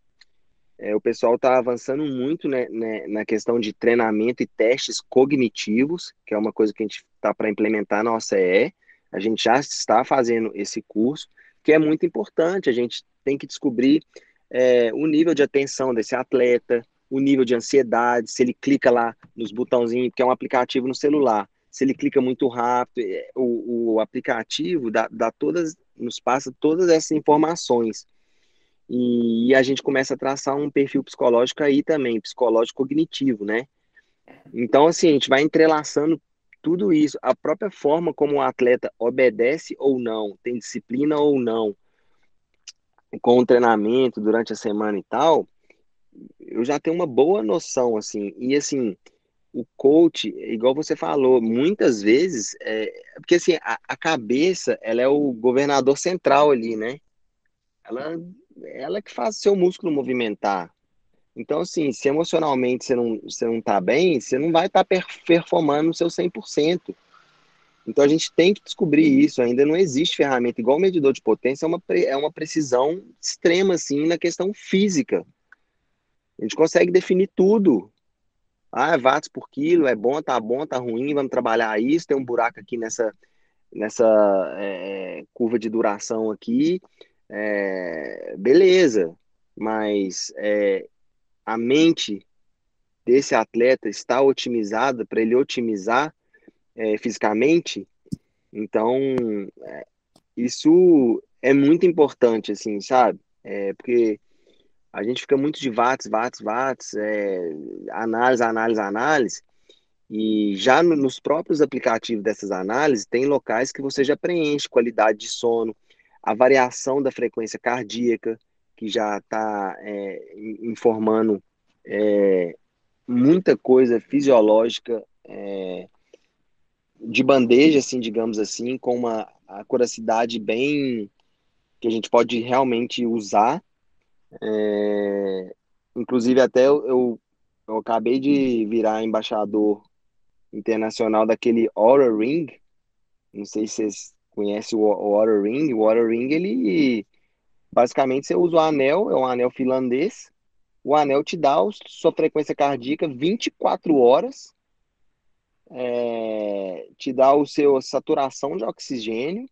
é, o pessoal está avançando muito né, né, na questão de treinamento e testes cognitivos, que é uma coisa que a gente está para implementar na OCE. A gente já está fazendo esse curso, que é muito importante. A gente tem que descobrir é, o nível de atenção desse atleta, o nível de ansiedade, se ele clica lá nos botãozinhos, que é um aplicativo no celular, se ele clica muito rápido, é, o, o aplicativo dá, dá todas, nos passa todas essas informações. E, e a gente começa a traçar um perfil psicológico aí também, psicológico cognitivo, né? Então, assim, a gente vai entrelaçando tudo isso, a própria forma como o atleta obedece ou não, tem disciplina ou não, com o treinamento durante a semana e tal, eu já tenho uma boa noção, assim, e assim, o coach, igual você falou, muitas vezes, é, porque assim, a, a cabeça, ela é o governador central ali, né? Ela ela que faz seu músculo movimentar. Então, assim, se emocionalmente você não, você não tá bem, você não vai estar tá performando o seu 100%. Então, a gente tem que descobrir isso. Ainda não existe ferramenta igual o medidor de potência, é uma, é uma precisão extrema, assim, na questão física. A gente consegue definir tudo. Ah, é watts por quilo, é bom, tá bom, tá ruim, vamos trabalhar isso, tem um buraco aqui nessa, nessa é, curva de duração aqui, é, beleza, mas é, a mente desse atleta está otimizada para ele otimizar é, fisicamente, então é, isso é muito importante, assim, sabe? É, porque a gente fica muito de watts, watts, watts, é, análise, análise, análise, e já no, nos próprios aplicativos dessas análises, tem locais que você já preenche qualidade de sono, a variação da frequência cardíaca, que já está é, informando é, muita coisa fisiológica é, de bandeja, assim, digamos assim, com uma acuracidade bem que a gente pode realmente usar. É, inclusive, até eu, eu, acabei de virar embaixador internacional daquele Aura Ring. Não sei se vocês conhece o Water Ring, o Water Ring, ele basicamente você usa o anel, é um anel finlandês. O anel te dá sua frequência cardíaca 24 horas, é, te dá o seu saturação de oxigênio,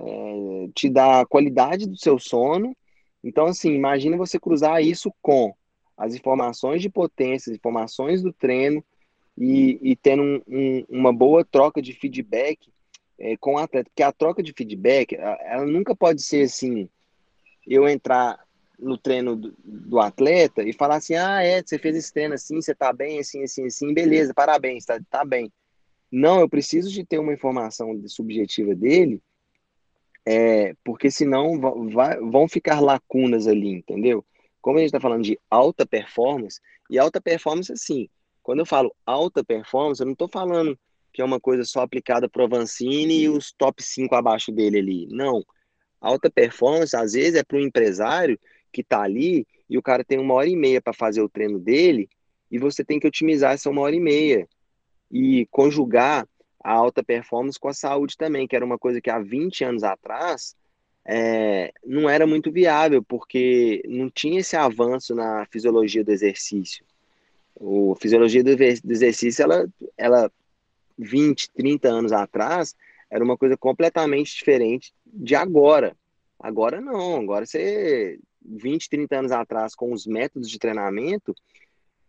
é, te dá a qualidade do seu sono. Então, assim, imagina você cruzar isso com as informações de potência, as informações do treino e, e tendo um, um, uma boa troca de feedback é, com o atleta, porque a troca de feedback, ela nunca pode ser assim, eu entrar no treino do, do, atleta e falar assim, ah, é, você fez esse treino assim, você tá bem, assim, assim, assim, beleza, parabéns, tá, tá bem. Não, eu preciso de ter uma informação subjetiva dele, é, porque senão vai, vão ficar lacunas ali, entendeu? Como a gente está falando de alta performance, e alta performance, assim, quando eu falo alta performance, eu não estou falando que é uma coisa só aplicada para o Avancini e os top 5 abaixo dele ali. Não. Alta performance, às vezes, é para um empresário que está ali e o cara tem uma hora e meia para fazer o treino dele e você tem que otimizar essa uma hora e meia e conjugar a alta performance com a saúde também, que era uma coisa que há 20 anos atrás é, não era muito viável, porque não tinha esse avanço na fisiologia do exercício. A fisiologia do, exercício, ela, ela 20, 30 anos atrás, era uma coisa completamente diferente de agora. Agora não, agora você 20, 30 anos atrás com os métodos de treinamento,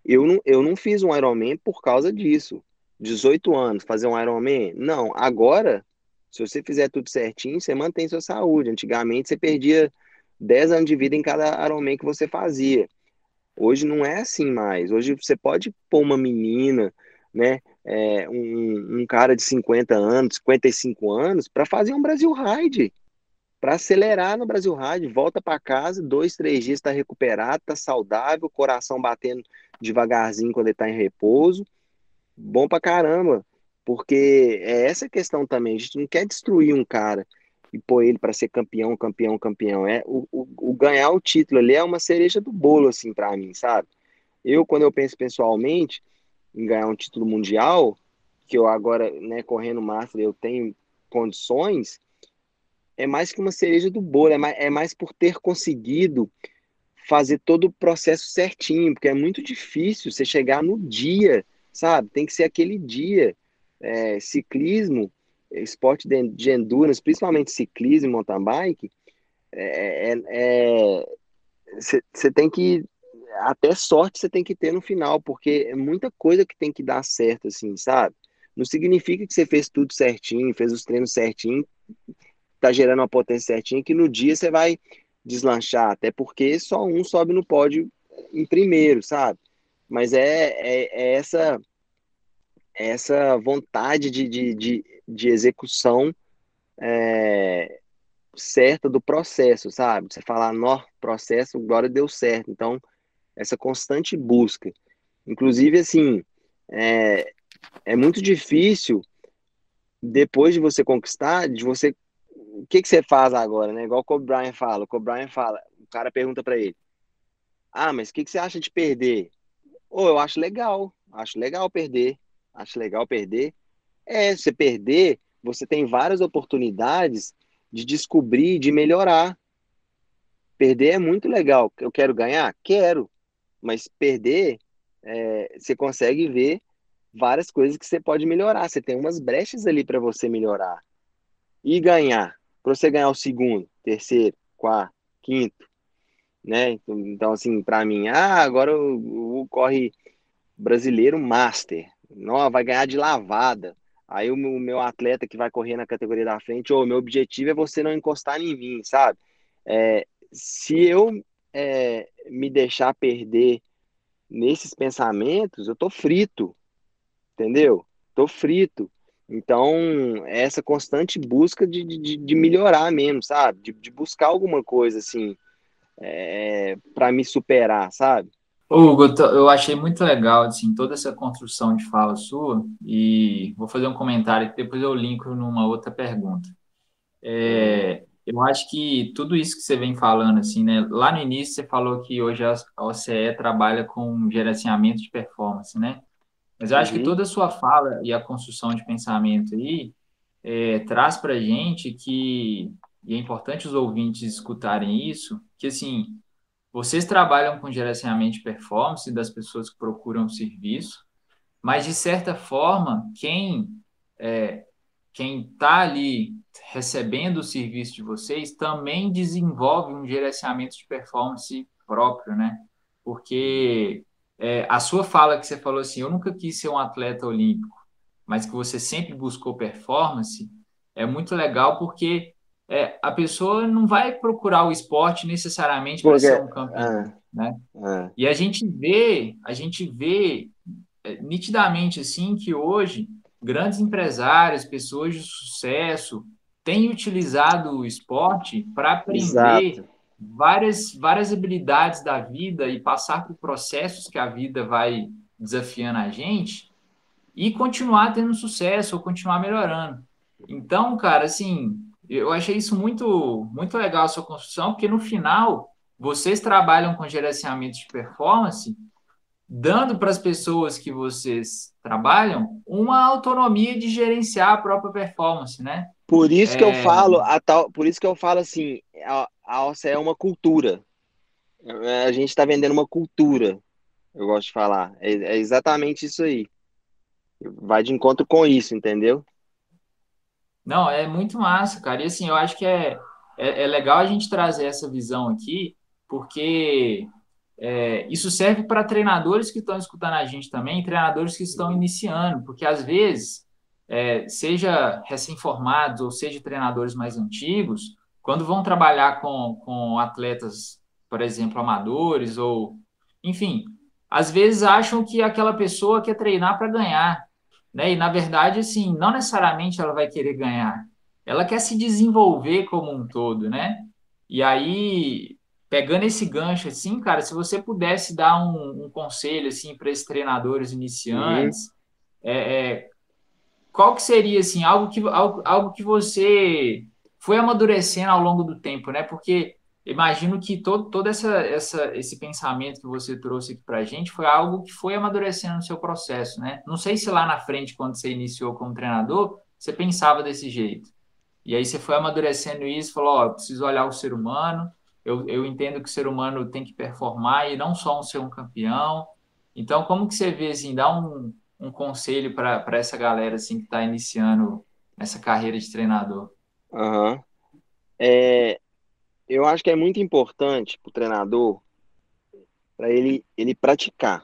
eu não, eu não fiz um Ironman por causa disso. 18 anos, fazer um Ironman? Não, agora, se você fizer tudo certinho, você mantém sua saúde. Antigamente você perdia 10 anos de vida em cada Ironman que você fazia. Hoje não é assim mais. Hoje você pode pôr uma menina, né, é, um, um, cara de 50 anos, 55 anos, para fazer um Brasil Ride. para acelerar no Brasil Rádio, volta para casa, dois, três dias está recuperado, está saudável, coração batendo devagarzinho quando ele está em repouso, bom para caramba, porque é essa questão também, a gente não quer destruir um cara e pôr ele para ser campeão, campeão, campeão, é o, o, o, ganhar o título ali é uma cereja do bolo, assim, para mim, sabe? Eu, quando eu penso pessoalmente em ganhar um título mundial, que eu agora, né, correndo Master, eu tenho condições, é mais que uma cereja do bolo, é mais, é mais por ter conseguido fazer todo o processo certinho, porque é muito difícil você chegar no dia, sabe? Tem que ser aquele dia. É, ciclismo, esporte de, de, endurance, principalmente ciclismo e mountain bike, é, você é, é tem que até sorte você tem que ter no final, porque é muita coisa que tem que dar certo, assim, sabe? Não significa que você fez tudo certinho, fez os treinos certinho, tá gerando uma potência certinha, que no dia você vai deslanchar, até porque só um sobe no pódio em primeiro, sabe? Mas é, é, é essa é essa vontade de, de, de, de execução é, certa do processo, sabe? Você falar, nó, processo, agora deu certo. Então, essa constante busca. Inclusive, assim, é, é muito difícil, depois de você conquistar, de você o que, que você faz agora, né? Igual o Kobe Bryant fala. O Kobe Bryant fala, o cara pergunta para ele: Ah, mas o que, que você acha de perder? Ou oh, eu acho legal, acho legal perder, acho legal perder. É, se perder, você tem várias oportunidades de descobrir, de melhorar. Perder é muito legal. Eu quero ganhar? Quero. Mas perder, é, você consegue ver várias coisas que você pode melhorar. Você tem umas brechas ali para você melhorar. E ganhar? para você ganhar o segundo, terceiro, quarto, quinto, né? Então, assim, para mim, ah, agora o, corre brasileiro master, não, vai ganhar de lavada. Aí o meu, atleta que vai correr na categoria da frente, o meu objetivo é você não encostar em mim, sabe? É, se eu é, me deixar perder nesses pensamentos, eu tô frito, entendeu? Tô frito. Então, é essa constante busca de, de, de melhorar mesmo, sabe? De, de, buscar alguma coisa, assim, é, para me superar, sabe? Hugo, eu achei muito legal, assim, toda essa construção de fala sua, e vou fazer um comentário que depois eu linko numa outra pergunta. É, eu acho que tudo isso que você vem falando, assim, né? Lá no início você falou que hoje a OCE trabalha com gerenciamento de performance, né? Mas eu acho uhum. que toda a sua fala e a construção de pensamento aí é, traz para a gente que, e é importante os ouvintes escutarem isso, que assim, vocês trabalham com gerenciamento de performance das pessoas que procuram o serviço, mas de certa forma, quem é, quem está ali recebendo o serviço de vocês também desenvolve um gerenciamento de performance próprio, né? Porque é, a sua fala que você falou assim, eu nunca quis ser um atleta olímpico, mas que você sempre buscou performance, é muito legal porque é, a pessoa não vai procurar o esporte necessariamente para ser um campeão, é, né? É. E a gente vê, a gente vê é, nitidamente assim que hoje grandes empresários, pessoas de sucesso têm utilizado o esporte para aprender Exato várias, várias habilidades da vida e passar por processos que a vida vai desafiando a gente e continuar tendo sucesso ou continuar melhorando. Então, cara, assim, eu achei isso muito, muito legal a sua construção, porque no final vocês trabalham com gerenciamento de performance, dando para as pessoas que vocês trabalham uma autonomia de gerenciar a própria performance, né? Por isso é... que eu é. falo, a tal, por isso que eu falo assim, a, a OCE é uma cultura. É, a gente está vendendo uma cultura, eu gosto de falar. É, é, exatamente isso aí. Vai de encontro com isso, entendeu? Não, é muito massa, cara. E assim, eu acho que é, é, é legal a gente trazer essa visão aqui, porque é, isso serve para treinadores que estão escutando a gente também, treinadores que estão iniciando, porque às vezes é, seja recém-formados ou seja treinadores mais antigos, quando vão trabalhar com, com atletas, por exemplo, amadores ou, enfim, às vezes acham que aquela pessoa quer treinar para ganhar, né? E na verdade, assim, não necessariamente ela vai querer ganhar. ela quer se desenvolver como um todo, né? E aí, pegando esse gancho assim, cara, se você pudesse dar um, um conselho assim para esses treinadores iniciantes, uhum. é, é, qual que seria assim algo que algo, algo que você foi amadurecendo ao longo do tempo, né? Porque imagino que todo, todo essa, essa, esse pensamento que você trouxe aqui para a gente foi algo que foi amadurecendo no seu processo, né? Não sei se lá na frente, quando você iniciou como treinador, você pensava desse jeito. E aí você foi amadurecendo isso, falou, ó, oh, preciso olhar o ser humano, eu, eu entendo que o ser humano tem que performar e não só um ser um campeão. Então, como que você vê, assim, dá um, um conselho para essa galera, assim, que está iniciando essa carreira de treinador? Uhum. É, eu acho que é muito importante para o treinador para ele, ele praticar,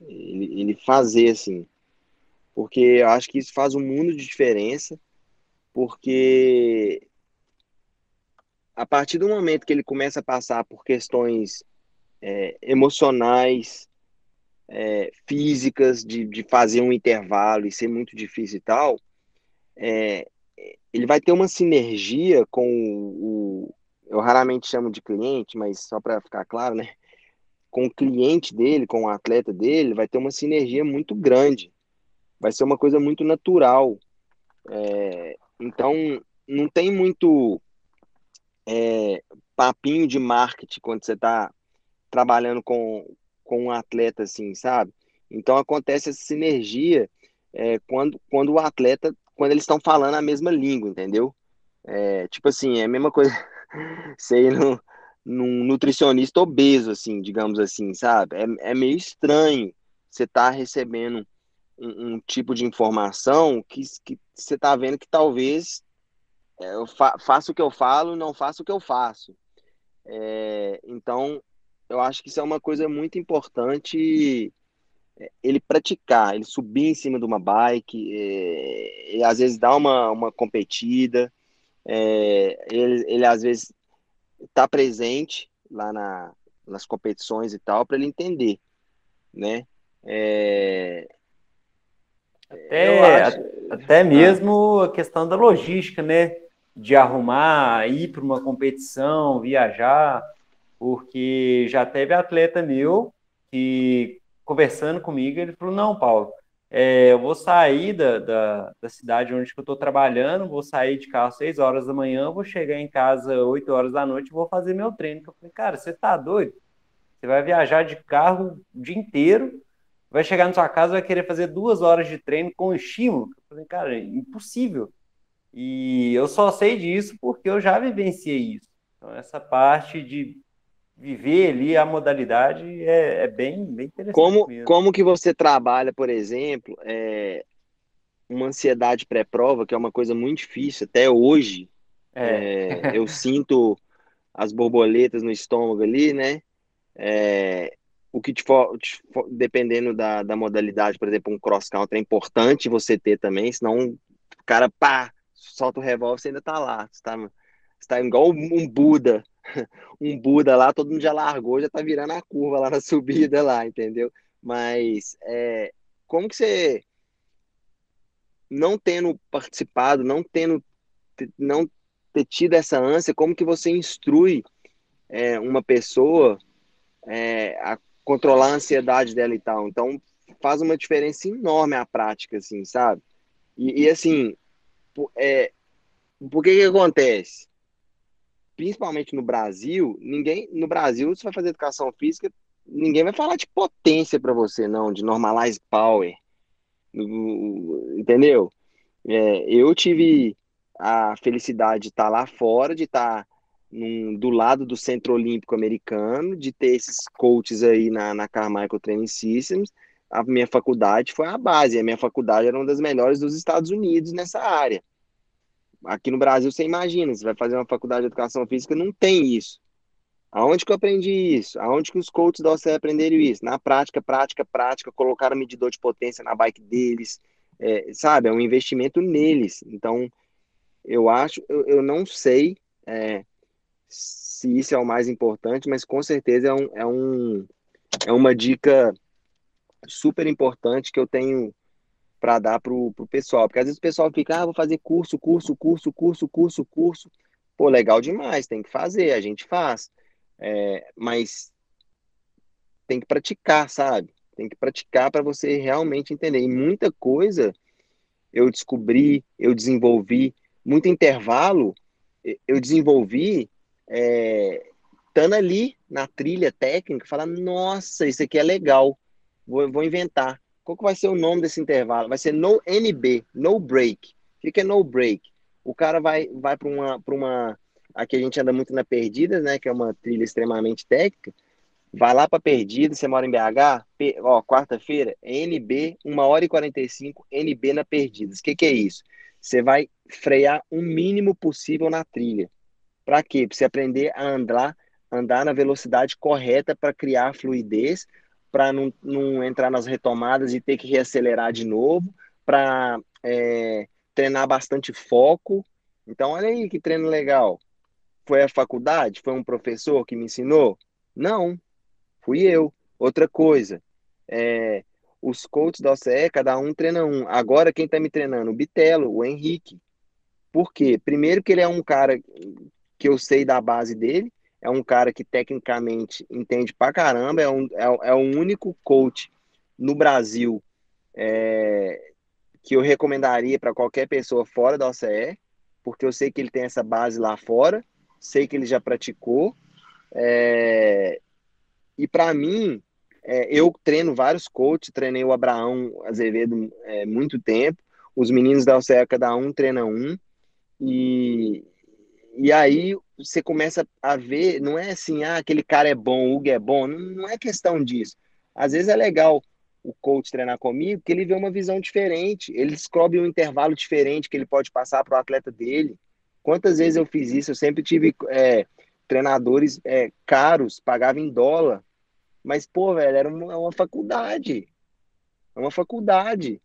ele, ele fazer assim, porque eu acho que isso faz um mundo de diferença, porque a partir do momento que ele começa a passar por questões é, emocionais, é, físicas, de, de fazer um intervalo e ser muito difícil e tal, é, ele vai ter uma sinergia com o, eu raramente chamo de cliente, mas só para ficar claro, né? Com o cliente dele, com o atleta dele, vai ter uma sinergia muito grande. Vai ser uma coisa muito natural. É, então, não tem muito é, papinho de marketing quando você está trabalhando com, com um atleta assim, sabe? Então acontece essa sinergia é, quando, quando o atleta, quando eles estão falando a mesma língua, entendeu? É, tipo assim, é a mesma coisa ser num, num nutricionista obeso, assim, digamos assim, sabe? É, é meio estranho você estar tá recebendo um, um, tipo de informação que, que você está vendo que talvez é, eu fa faça o que eu falo, não faça o que eu faço. É, então, eu acho que isso é uma coisa muito importante é, ele praticar, ele subir em cima de uma bike, é, e às vezes dar uma, uma competida, é, ele, ele às vezes está presente lá na, nas competições e tal, para ele entender, né? É, até, acho... até mesmo a questão da logística, né? De arrumar, ir para uma competição, viajar, porque já teve atleta meu que, conversando comigo, ele falou: Não, Paulo, é, eu vou sair da, da, da, cidade onde eu estou trabalhando, vou sair de carro às 6 horas da manhã, vou chegar em casa 8 horas da noite vou fazer meu treino. Eu falei, cara, você tá doido? Você vai viajar de carro o dia inteiro, vai chegar na sua casa vai querer fazer duas horas de treino com estímulo. Eu falei, cara, é impossível. E eu só sei disso porque eu já vivenciei isso. Então, essa parte de viver ali a modalidade é, é bem, bem interessante. Como, mesmo. como que você trabalha, por exemplo, é, uma ansiedade pré-prova, que é uma coisa muito difícil, até hoje, é. É, eu sinto as borboletas no estômago ali, né? É, o que te for, te for, dependendo da, da modalidade, por exemplo, um cross country é importante você ter também, senão o cara pá, solta o revólver, você ainda tá lá, você tá, tá igual um Buda um Buda lá, todo mundo já largou, já tá virando a curva lá na subida lá, entendeu? Mas é, como que você, não tendo participado, não tendo, não ter tido essa ânsia, como que você instrui é, uma pessoa é, a controlar a ansiedade dela e tal? Então faz uma diferença enorme a prática, assim, sabe? E, e assim, é, por que que acontece? Principalmente no Brasil, ninguém no Brasil você vai fazer educação física, ninguém vai falar de potência para você não, de normalize power, entendeu? É, eu tive a felicidade de estar lá fora, de estar num, do lado do Centro Olímpico Americano, de ter esses coaches aí na, na Carmichael Training Systems. A minha faculdade foi a base, a minha faculdade era uma das melhores dos Estados Unidos nessa área. Aqui no Brasil, você imagina, você vai fazer uma faculdade de educação física, não tem isso. Aonde que eu aprendi isso? Aonde que os coaches da OCE aprenderam isso? Na prática, prática, prática, colocaram medidor de potência na bike deles, é, sabe? É um investimento neles. Então, eu acho, eu, eu não sei é, se isso é o mais importante, mas com certeza é, um, é, um, é uma dica super importante que eu tenho para dar para o pessoal. Porque às vezes o pessoal fica, ah, vou fazer curso, curso, curso, curso, curso, curso. Pô, legal demais, tem que fazer, a gente faz. É, mas tem que praticar, sabe? Tem que praticar para você realmente entender. E muita coisa eu descobri, eu desenvolvi, muito intervalo eu desenvolvi é, estando ali na trilha técnica, falando, nossa, isso aqui é legal, vou, vou inventar. Qual que vai ser o nome desse intervalo? Vai ser no NB, no break. O que é no break? O cara vai, vai para uma, uma. Aqui a gente anda muito na Perdida, né? Que é uma trilha extremamente técnica. Vai lá para Perdida, você mora em BH, ó, quarta-feira, NB, 1 hora e 45, NB na Perdidas. O que, que é isso? Você vai frear o mínimo possível na trilha. Para quê? Para você aprender a andar, andar na velocidade correta para criar fluidez, para não, não entrar nas retomadas e ter que reacelerar de novo, para é, treinar bastante foco. Então, olha aí que treino legal. Foi a faculdade? Foi um professor que me ensinou? Não, fui eu. Outra coisa, é, os coaches da OCE, cada um treina um. Agora, quem está me treinando? O Bitelo, o Henrique. Por quê? Primeiro que ele é um cara que eu sei da base dele, é um cara que tecnicamente entende pra caramba, é, um, é, é o único coach no Brasil é, que eu recomendaria para qualquer pessoa fora da OCE, porque eu sei que ele tem essa base lá fora, sei que ele já praticou, é, e para mim, é, eu treino vários coaches, treinei o Abraão Azevedo é, muito tempo, os meninos da OCE, cada um treina um, e, e aí você começa a ver, não é assim, ah, aquele cara é bom, o Hugo é bom, não, não é questão disso. Às vezes é legal o coach treinar comigo, que ele vê uma visão diferente, ele descobre um intervalo diferente que ele pode passar para o atleta dele. Quantas vezes eu fiz isso? Eu sempre tive é, treinadores é, caros, pagava em dólar, mas, pô, velho, era uma, uma faculdade. É uma faculdade.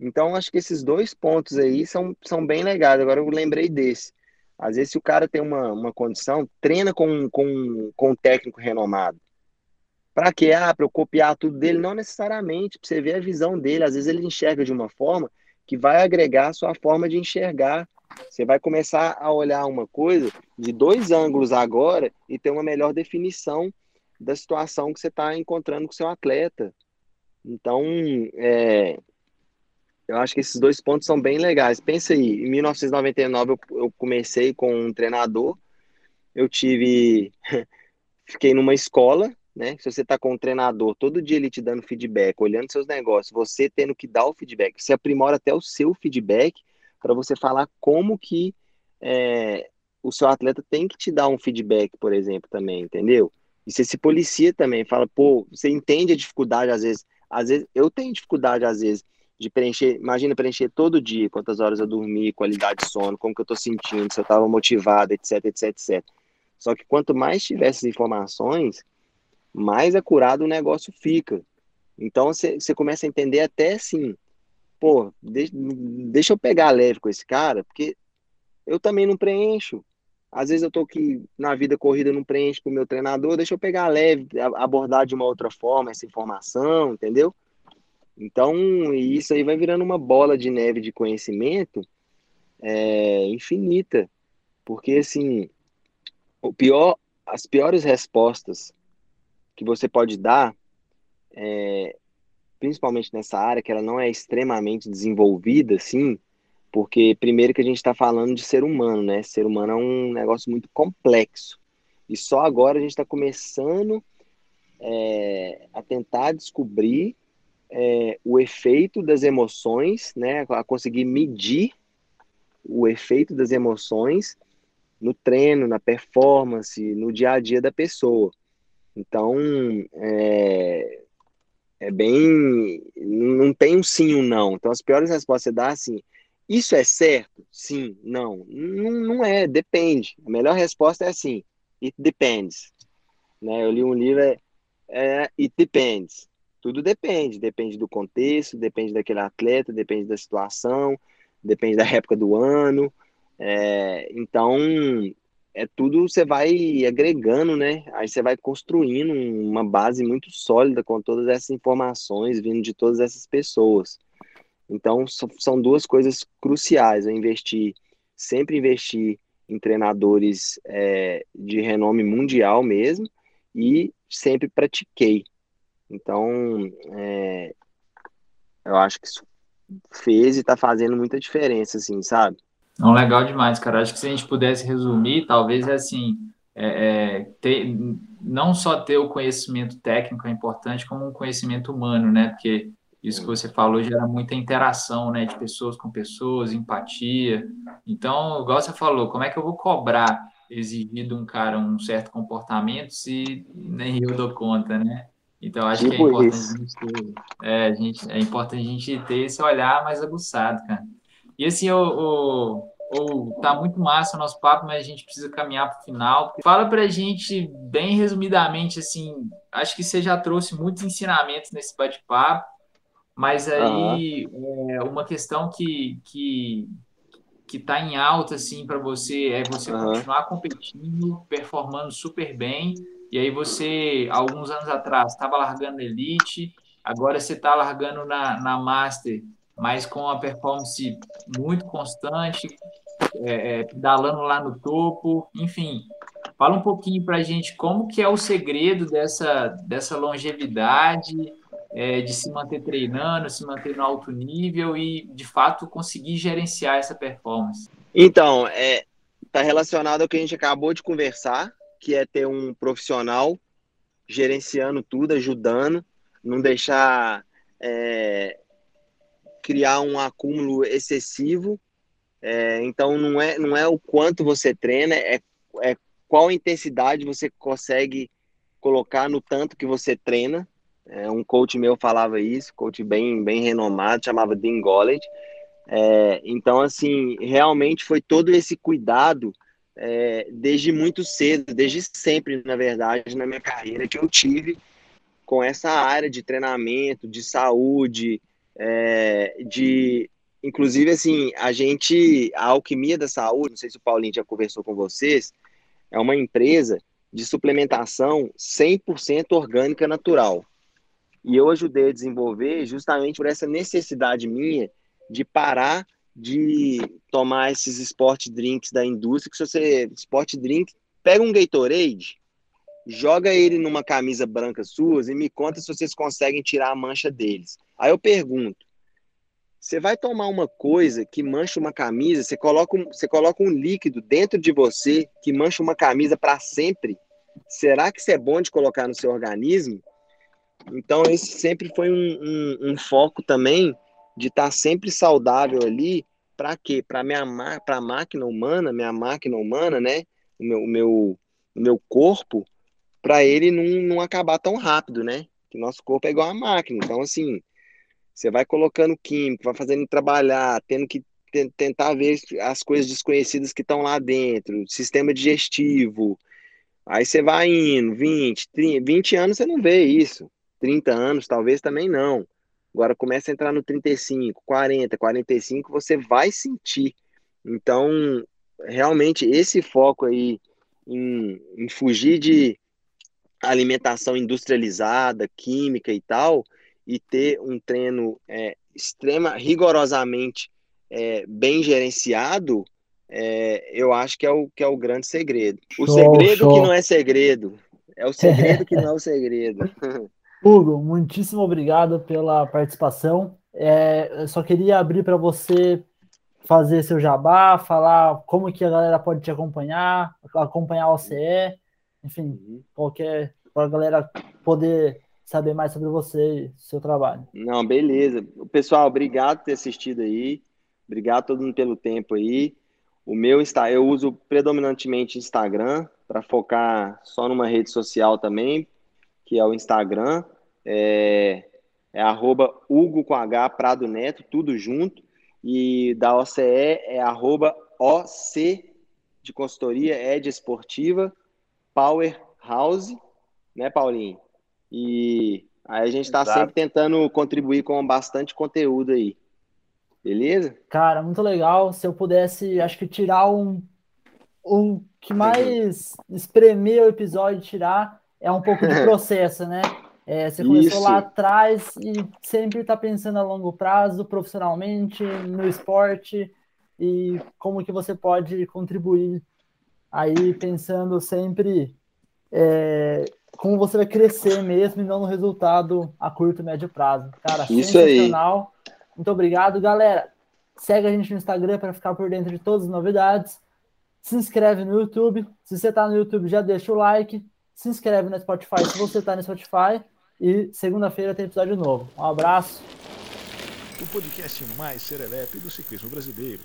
Então, acho que esses dois pontos aí são, são bem legais. Agora eu lembrei desse. Às vezes, se o cara tem uma, uma condição, treina com, com, com um técnico renomado. Para quê? Ah, para eu copiar tudo dele? Não necessariamente, para você ver a visão dele. Às vezes ele enxerga de uma forma que vai agregar a sua forma de enxergar. Você vai começar a olhar uma coisa de dois ângulos agora e ter uma melhor definição da situação que você está encontrando com o seu atleta. Então, é, eu acho que esses dois pontos são bem legais. Pensa aí, em 1999 eu, eu comecei com um treinador, eu tive, fiquei numa escola, né? Se você está com um treinador, todo dia ele te dando feedback, olhando seus negócios, você tendo que dar o feedback, você aprimora até o seu feedback para você falar como que é, o seu atleta tem que te dar um feedback, por exemplo, também, entendeu? E você se policia também, fala, pô, você entende a dificuldade às vezes. Às vezes, eu tenho dificuldade às vezes de preencher, imagina preencher todo dia, quantas horas eu dormi, qualidade de sono, como que eu tô sentindo, se eu tava motivado, etc, etc, etc. Só que quanto mais tiver essas informações, mais acurado o negócio fica. Então você, começa a entender até assim, pô, deixa, deixa eu pegar leve com esse cara, porque eu também não preencho. Às vezes eu tô aqui na vida corrida, não preencho com o meu treinador, deixa eu pegar leve, abordar de uma outra forma essa informação, entendeu? Então, isso aí vai virando uma bola de neve de conhecimento é, infinita. Porque, assim, o pior, as piores respostas que você pode dar, é, principalmente nessa área, que ela não é extremamente desenvolvida, assim, porque, primeiro, que a gente está falando de ser humano, né? Ser humano é um negócio muito complexo. E só agora a gente está começando é, a tentar descobrir é, o efeito das emoções, né, a conseguir medir o efeito das emoções no treino, na performance, no dia a dia da pessoa. Então, é, é bem. Não tem um sim ou um não. Então, as piores respostas você dá assim: isso é certo? Sim, não. Não, não é, depende. A melhor resposta é assim: it depends. Né? Eu li um livro, é, é it depends. Tudo depende, depende do contexto, depende daquele atleta, depende da situação, depende da época do ano. É, então, é tudo você vai agregando, né? Aí você vai construindo uma base muito sólida com todas essas informações vindo de todas essas pessoas. Então, são duas coisas cruciais. Eu investi, sempre investi em treinadores é, de renome mundial mesmo e sempre pratiquei. Então, é, eu acho que isso fez e está fazendo muita diferença, assim, sabe? Não, legal demais, cara. Acho que se a gente pudesse resumir, talvez é assim, é, é, ter, não só ter o conhecimento técnico é importante, como um conhecimento humano, né? Porque isso que você falou gera muita interação, né? De pessoas com pessoas, empatia. Então, igual você falou, como é que eu vou cobrar exigir de um cara um certo comportamento se nem eu dou conta, né? Então, acho tipo que é tipo importante, a gente, ter, é, a gente, é importante a gente ter esse olhar mais aguçado, cara. E assim, o, o, o, tá muito massa o nosso papo, mas a gente precisa caminhar para o final. Fala para a gente, bem resumidamente, assim, acho que você já trouxe muitos ensinamentos nesse bate-papo, mas aí uhum. é, uma questão que, que, que tá em alta, assim, para você é você uhum. continuar competindo, performando super bem, e aí você, alguns anos atrás, estava largando Elite, agora você está largando na, na Master, mas com uma performance muito constante, é, é, pedalando lá no topo, enfim. Fala um pouquinho para a gente como que é o segredo dessa, dessa longevidade, é, de se manter treinando, se manter no alto nível e, de fato, conseguir gerenciar essa performance. Então, é, tá relacionado ao que a gente acabou de conversar, que é ter um profissional gerenciando tudo, ajudando, não deixar é, criar um acúmulo excessivo. É, então não é não é o quanto você treina, é, é qual intensidade você consegue colocar no tanto que você treina. É, um coach meu falava isso, coach bem bem renomado, chamava Dean Gollett. É, então assim realmente foi todo esse cuidado é, desde muito cedo, desde sempre, na verdade, na minha carreira, que eu tive com essa área de treinamento, de saúde, é, de. Inclusive, assim, a gente, a Alquimia da Saúde, não sei se o Paulinho já conversou com vocês, é uma empresa de suplementação 100% orgânica natural. E eu ajudei a desenvolver justamente por essa necessidade minha de parar de tomar esses sport drinks da indústria, que se você, sport drink, pega um Gatorade, joga ele numa camisa branca sua e me conta se vocês conseguem tirar a mancha deles. Aí eu pergunto, você vai tomar uma coisa que mancha uma camisa, você coloca um, você coloca um líquido dentro de você que mancha uma camisa para sempre, será que isso é bom de colocar no seu organismo? Então esse sempre foi um, um, um foco também de estar tá sempre saudável ali, para quê? Para minha para a máquina humana, minha máquina humana, né? O meu, meu, meu corpo, para ele não, não acabar tão rápido, né? Que nosso corpo é igual a máquina. Então, assim, você vai colocando químico, vai fazendo trabalhar, tendo que tentar ver as coisas desconhecidas que estão lá dentro, sistema digestivo. Aí você vai indo, 20, 30, 20 anos você não vê isso. 30 anos talvez também não. Agora começa a entrar no 35, 40, 45, você vai sentir. Então, realmente, esse foco aí em, em fugir de alimentação industrializada, química e tal, e ter um treino é, extrema, rigorosamente é, bem gerenciado, é, eu acho que é, o, que é o grande segredo. O show, segredo show. que não é segredo. É o segredo que não é o segredo. Hugo, muitíssimo obrigado pela participação. É, eu só queria abrir para você fazer seu jabá, falar como que a galera pode te acompanhar, acompanhar o OCE, enfim, uhum. qualquer para a galera poder saber mais sobre você e seu trabalho. Não, beleza. Pessoal, obrigado por ter assistido aí. Obrigado a todo mundo pelo tempo aí. O meu está, eu uso predominantemente Instagram para focar só numa rede social também, que é o Instagram, é, é arroba Hugo com H Prado Neto, tudo junto, e da OCE é arroba OC de consultoria, Ed Esportiva, Power House, né, Paulinho? E aí a gente está sempre tentando contribuir com bastante conteúdo aí. Beleza? Cara, muito legal. Se eu pudesse, acho que tirar um, um que mais espremer o episódio, tirar é um pouco de processo, né? É, você começou Isso. lá atrás e sempre está pensando a longo prazo, profissionalmente, no esporte e como que você pode contribuir aí pensando sempre é, como você vai crescer mesmo e não no resultado a curto e médio prazo. Cara, Isso sensacional. Aí. Muito obrigado, galera. Segue a gente no Instagram para ficar por dentro de todas as novidades. Se inscreve no YouTube. Se você está no YouTube, já deixa o like. Se inscreve no Spotify se você está no Spotify. E segunda-feira tem episódio novo. Um abraço. O podcast mais serelepe do ciclismo brasileiro.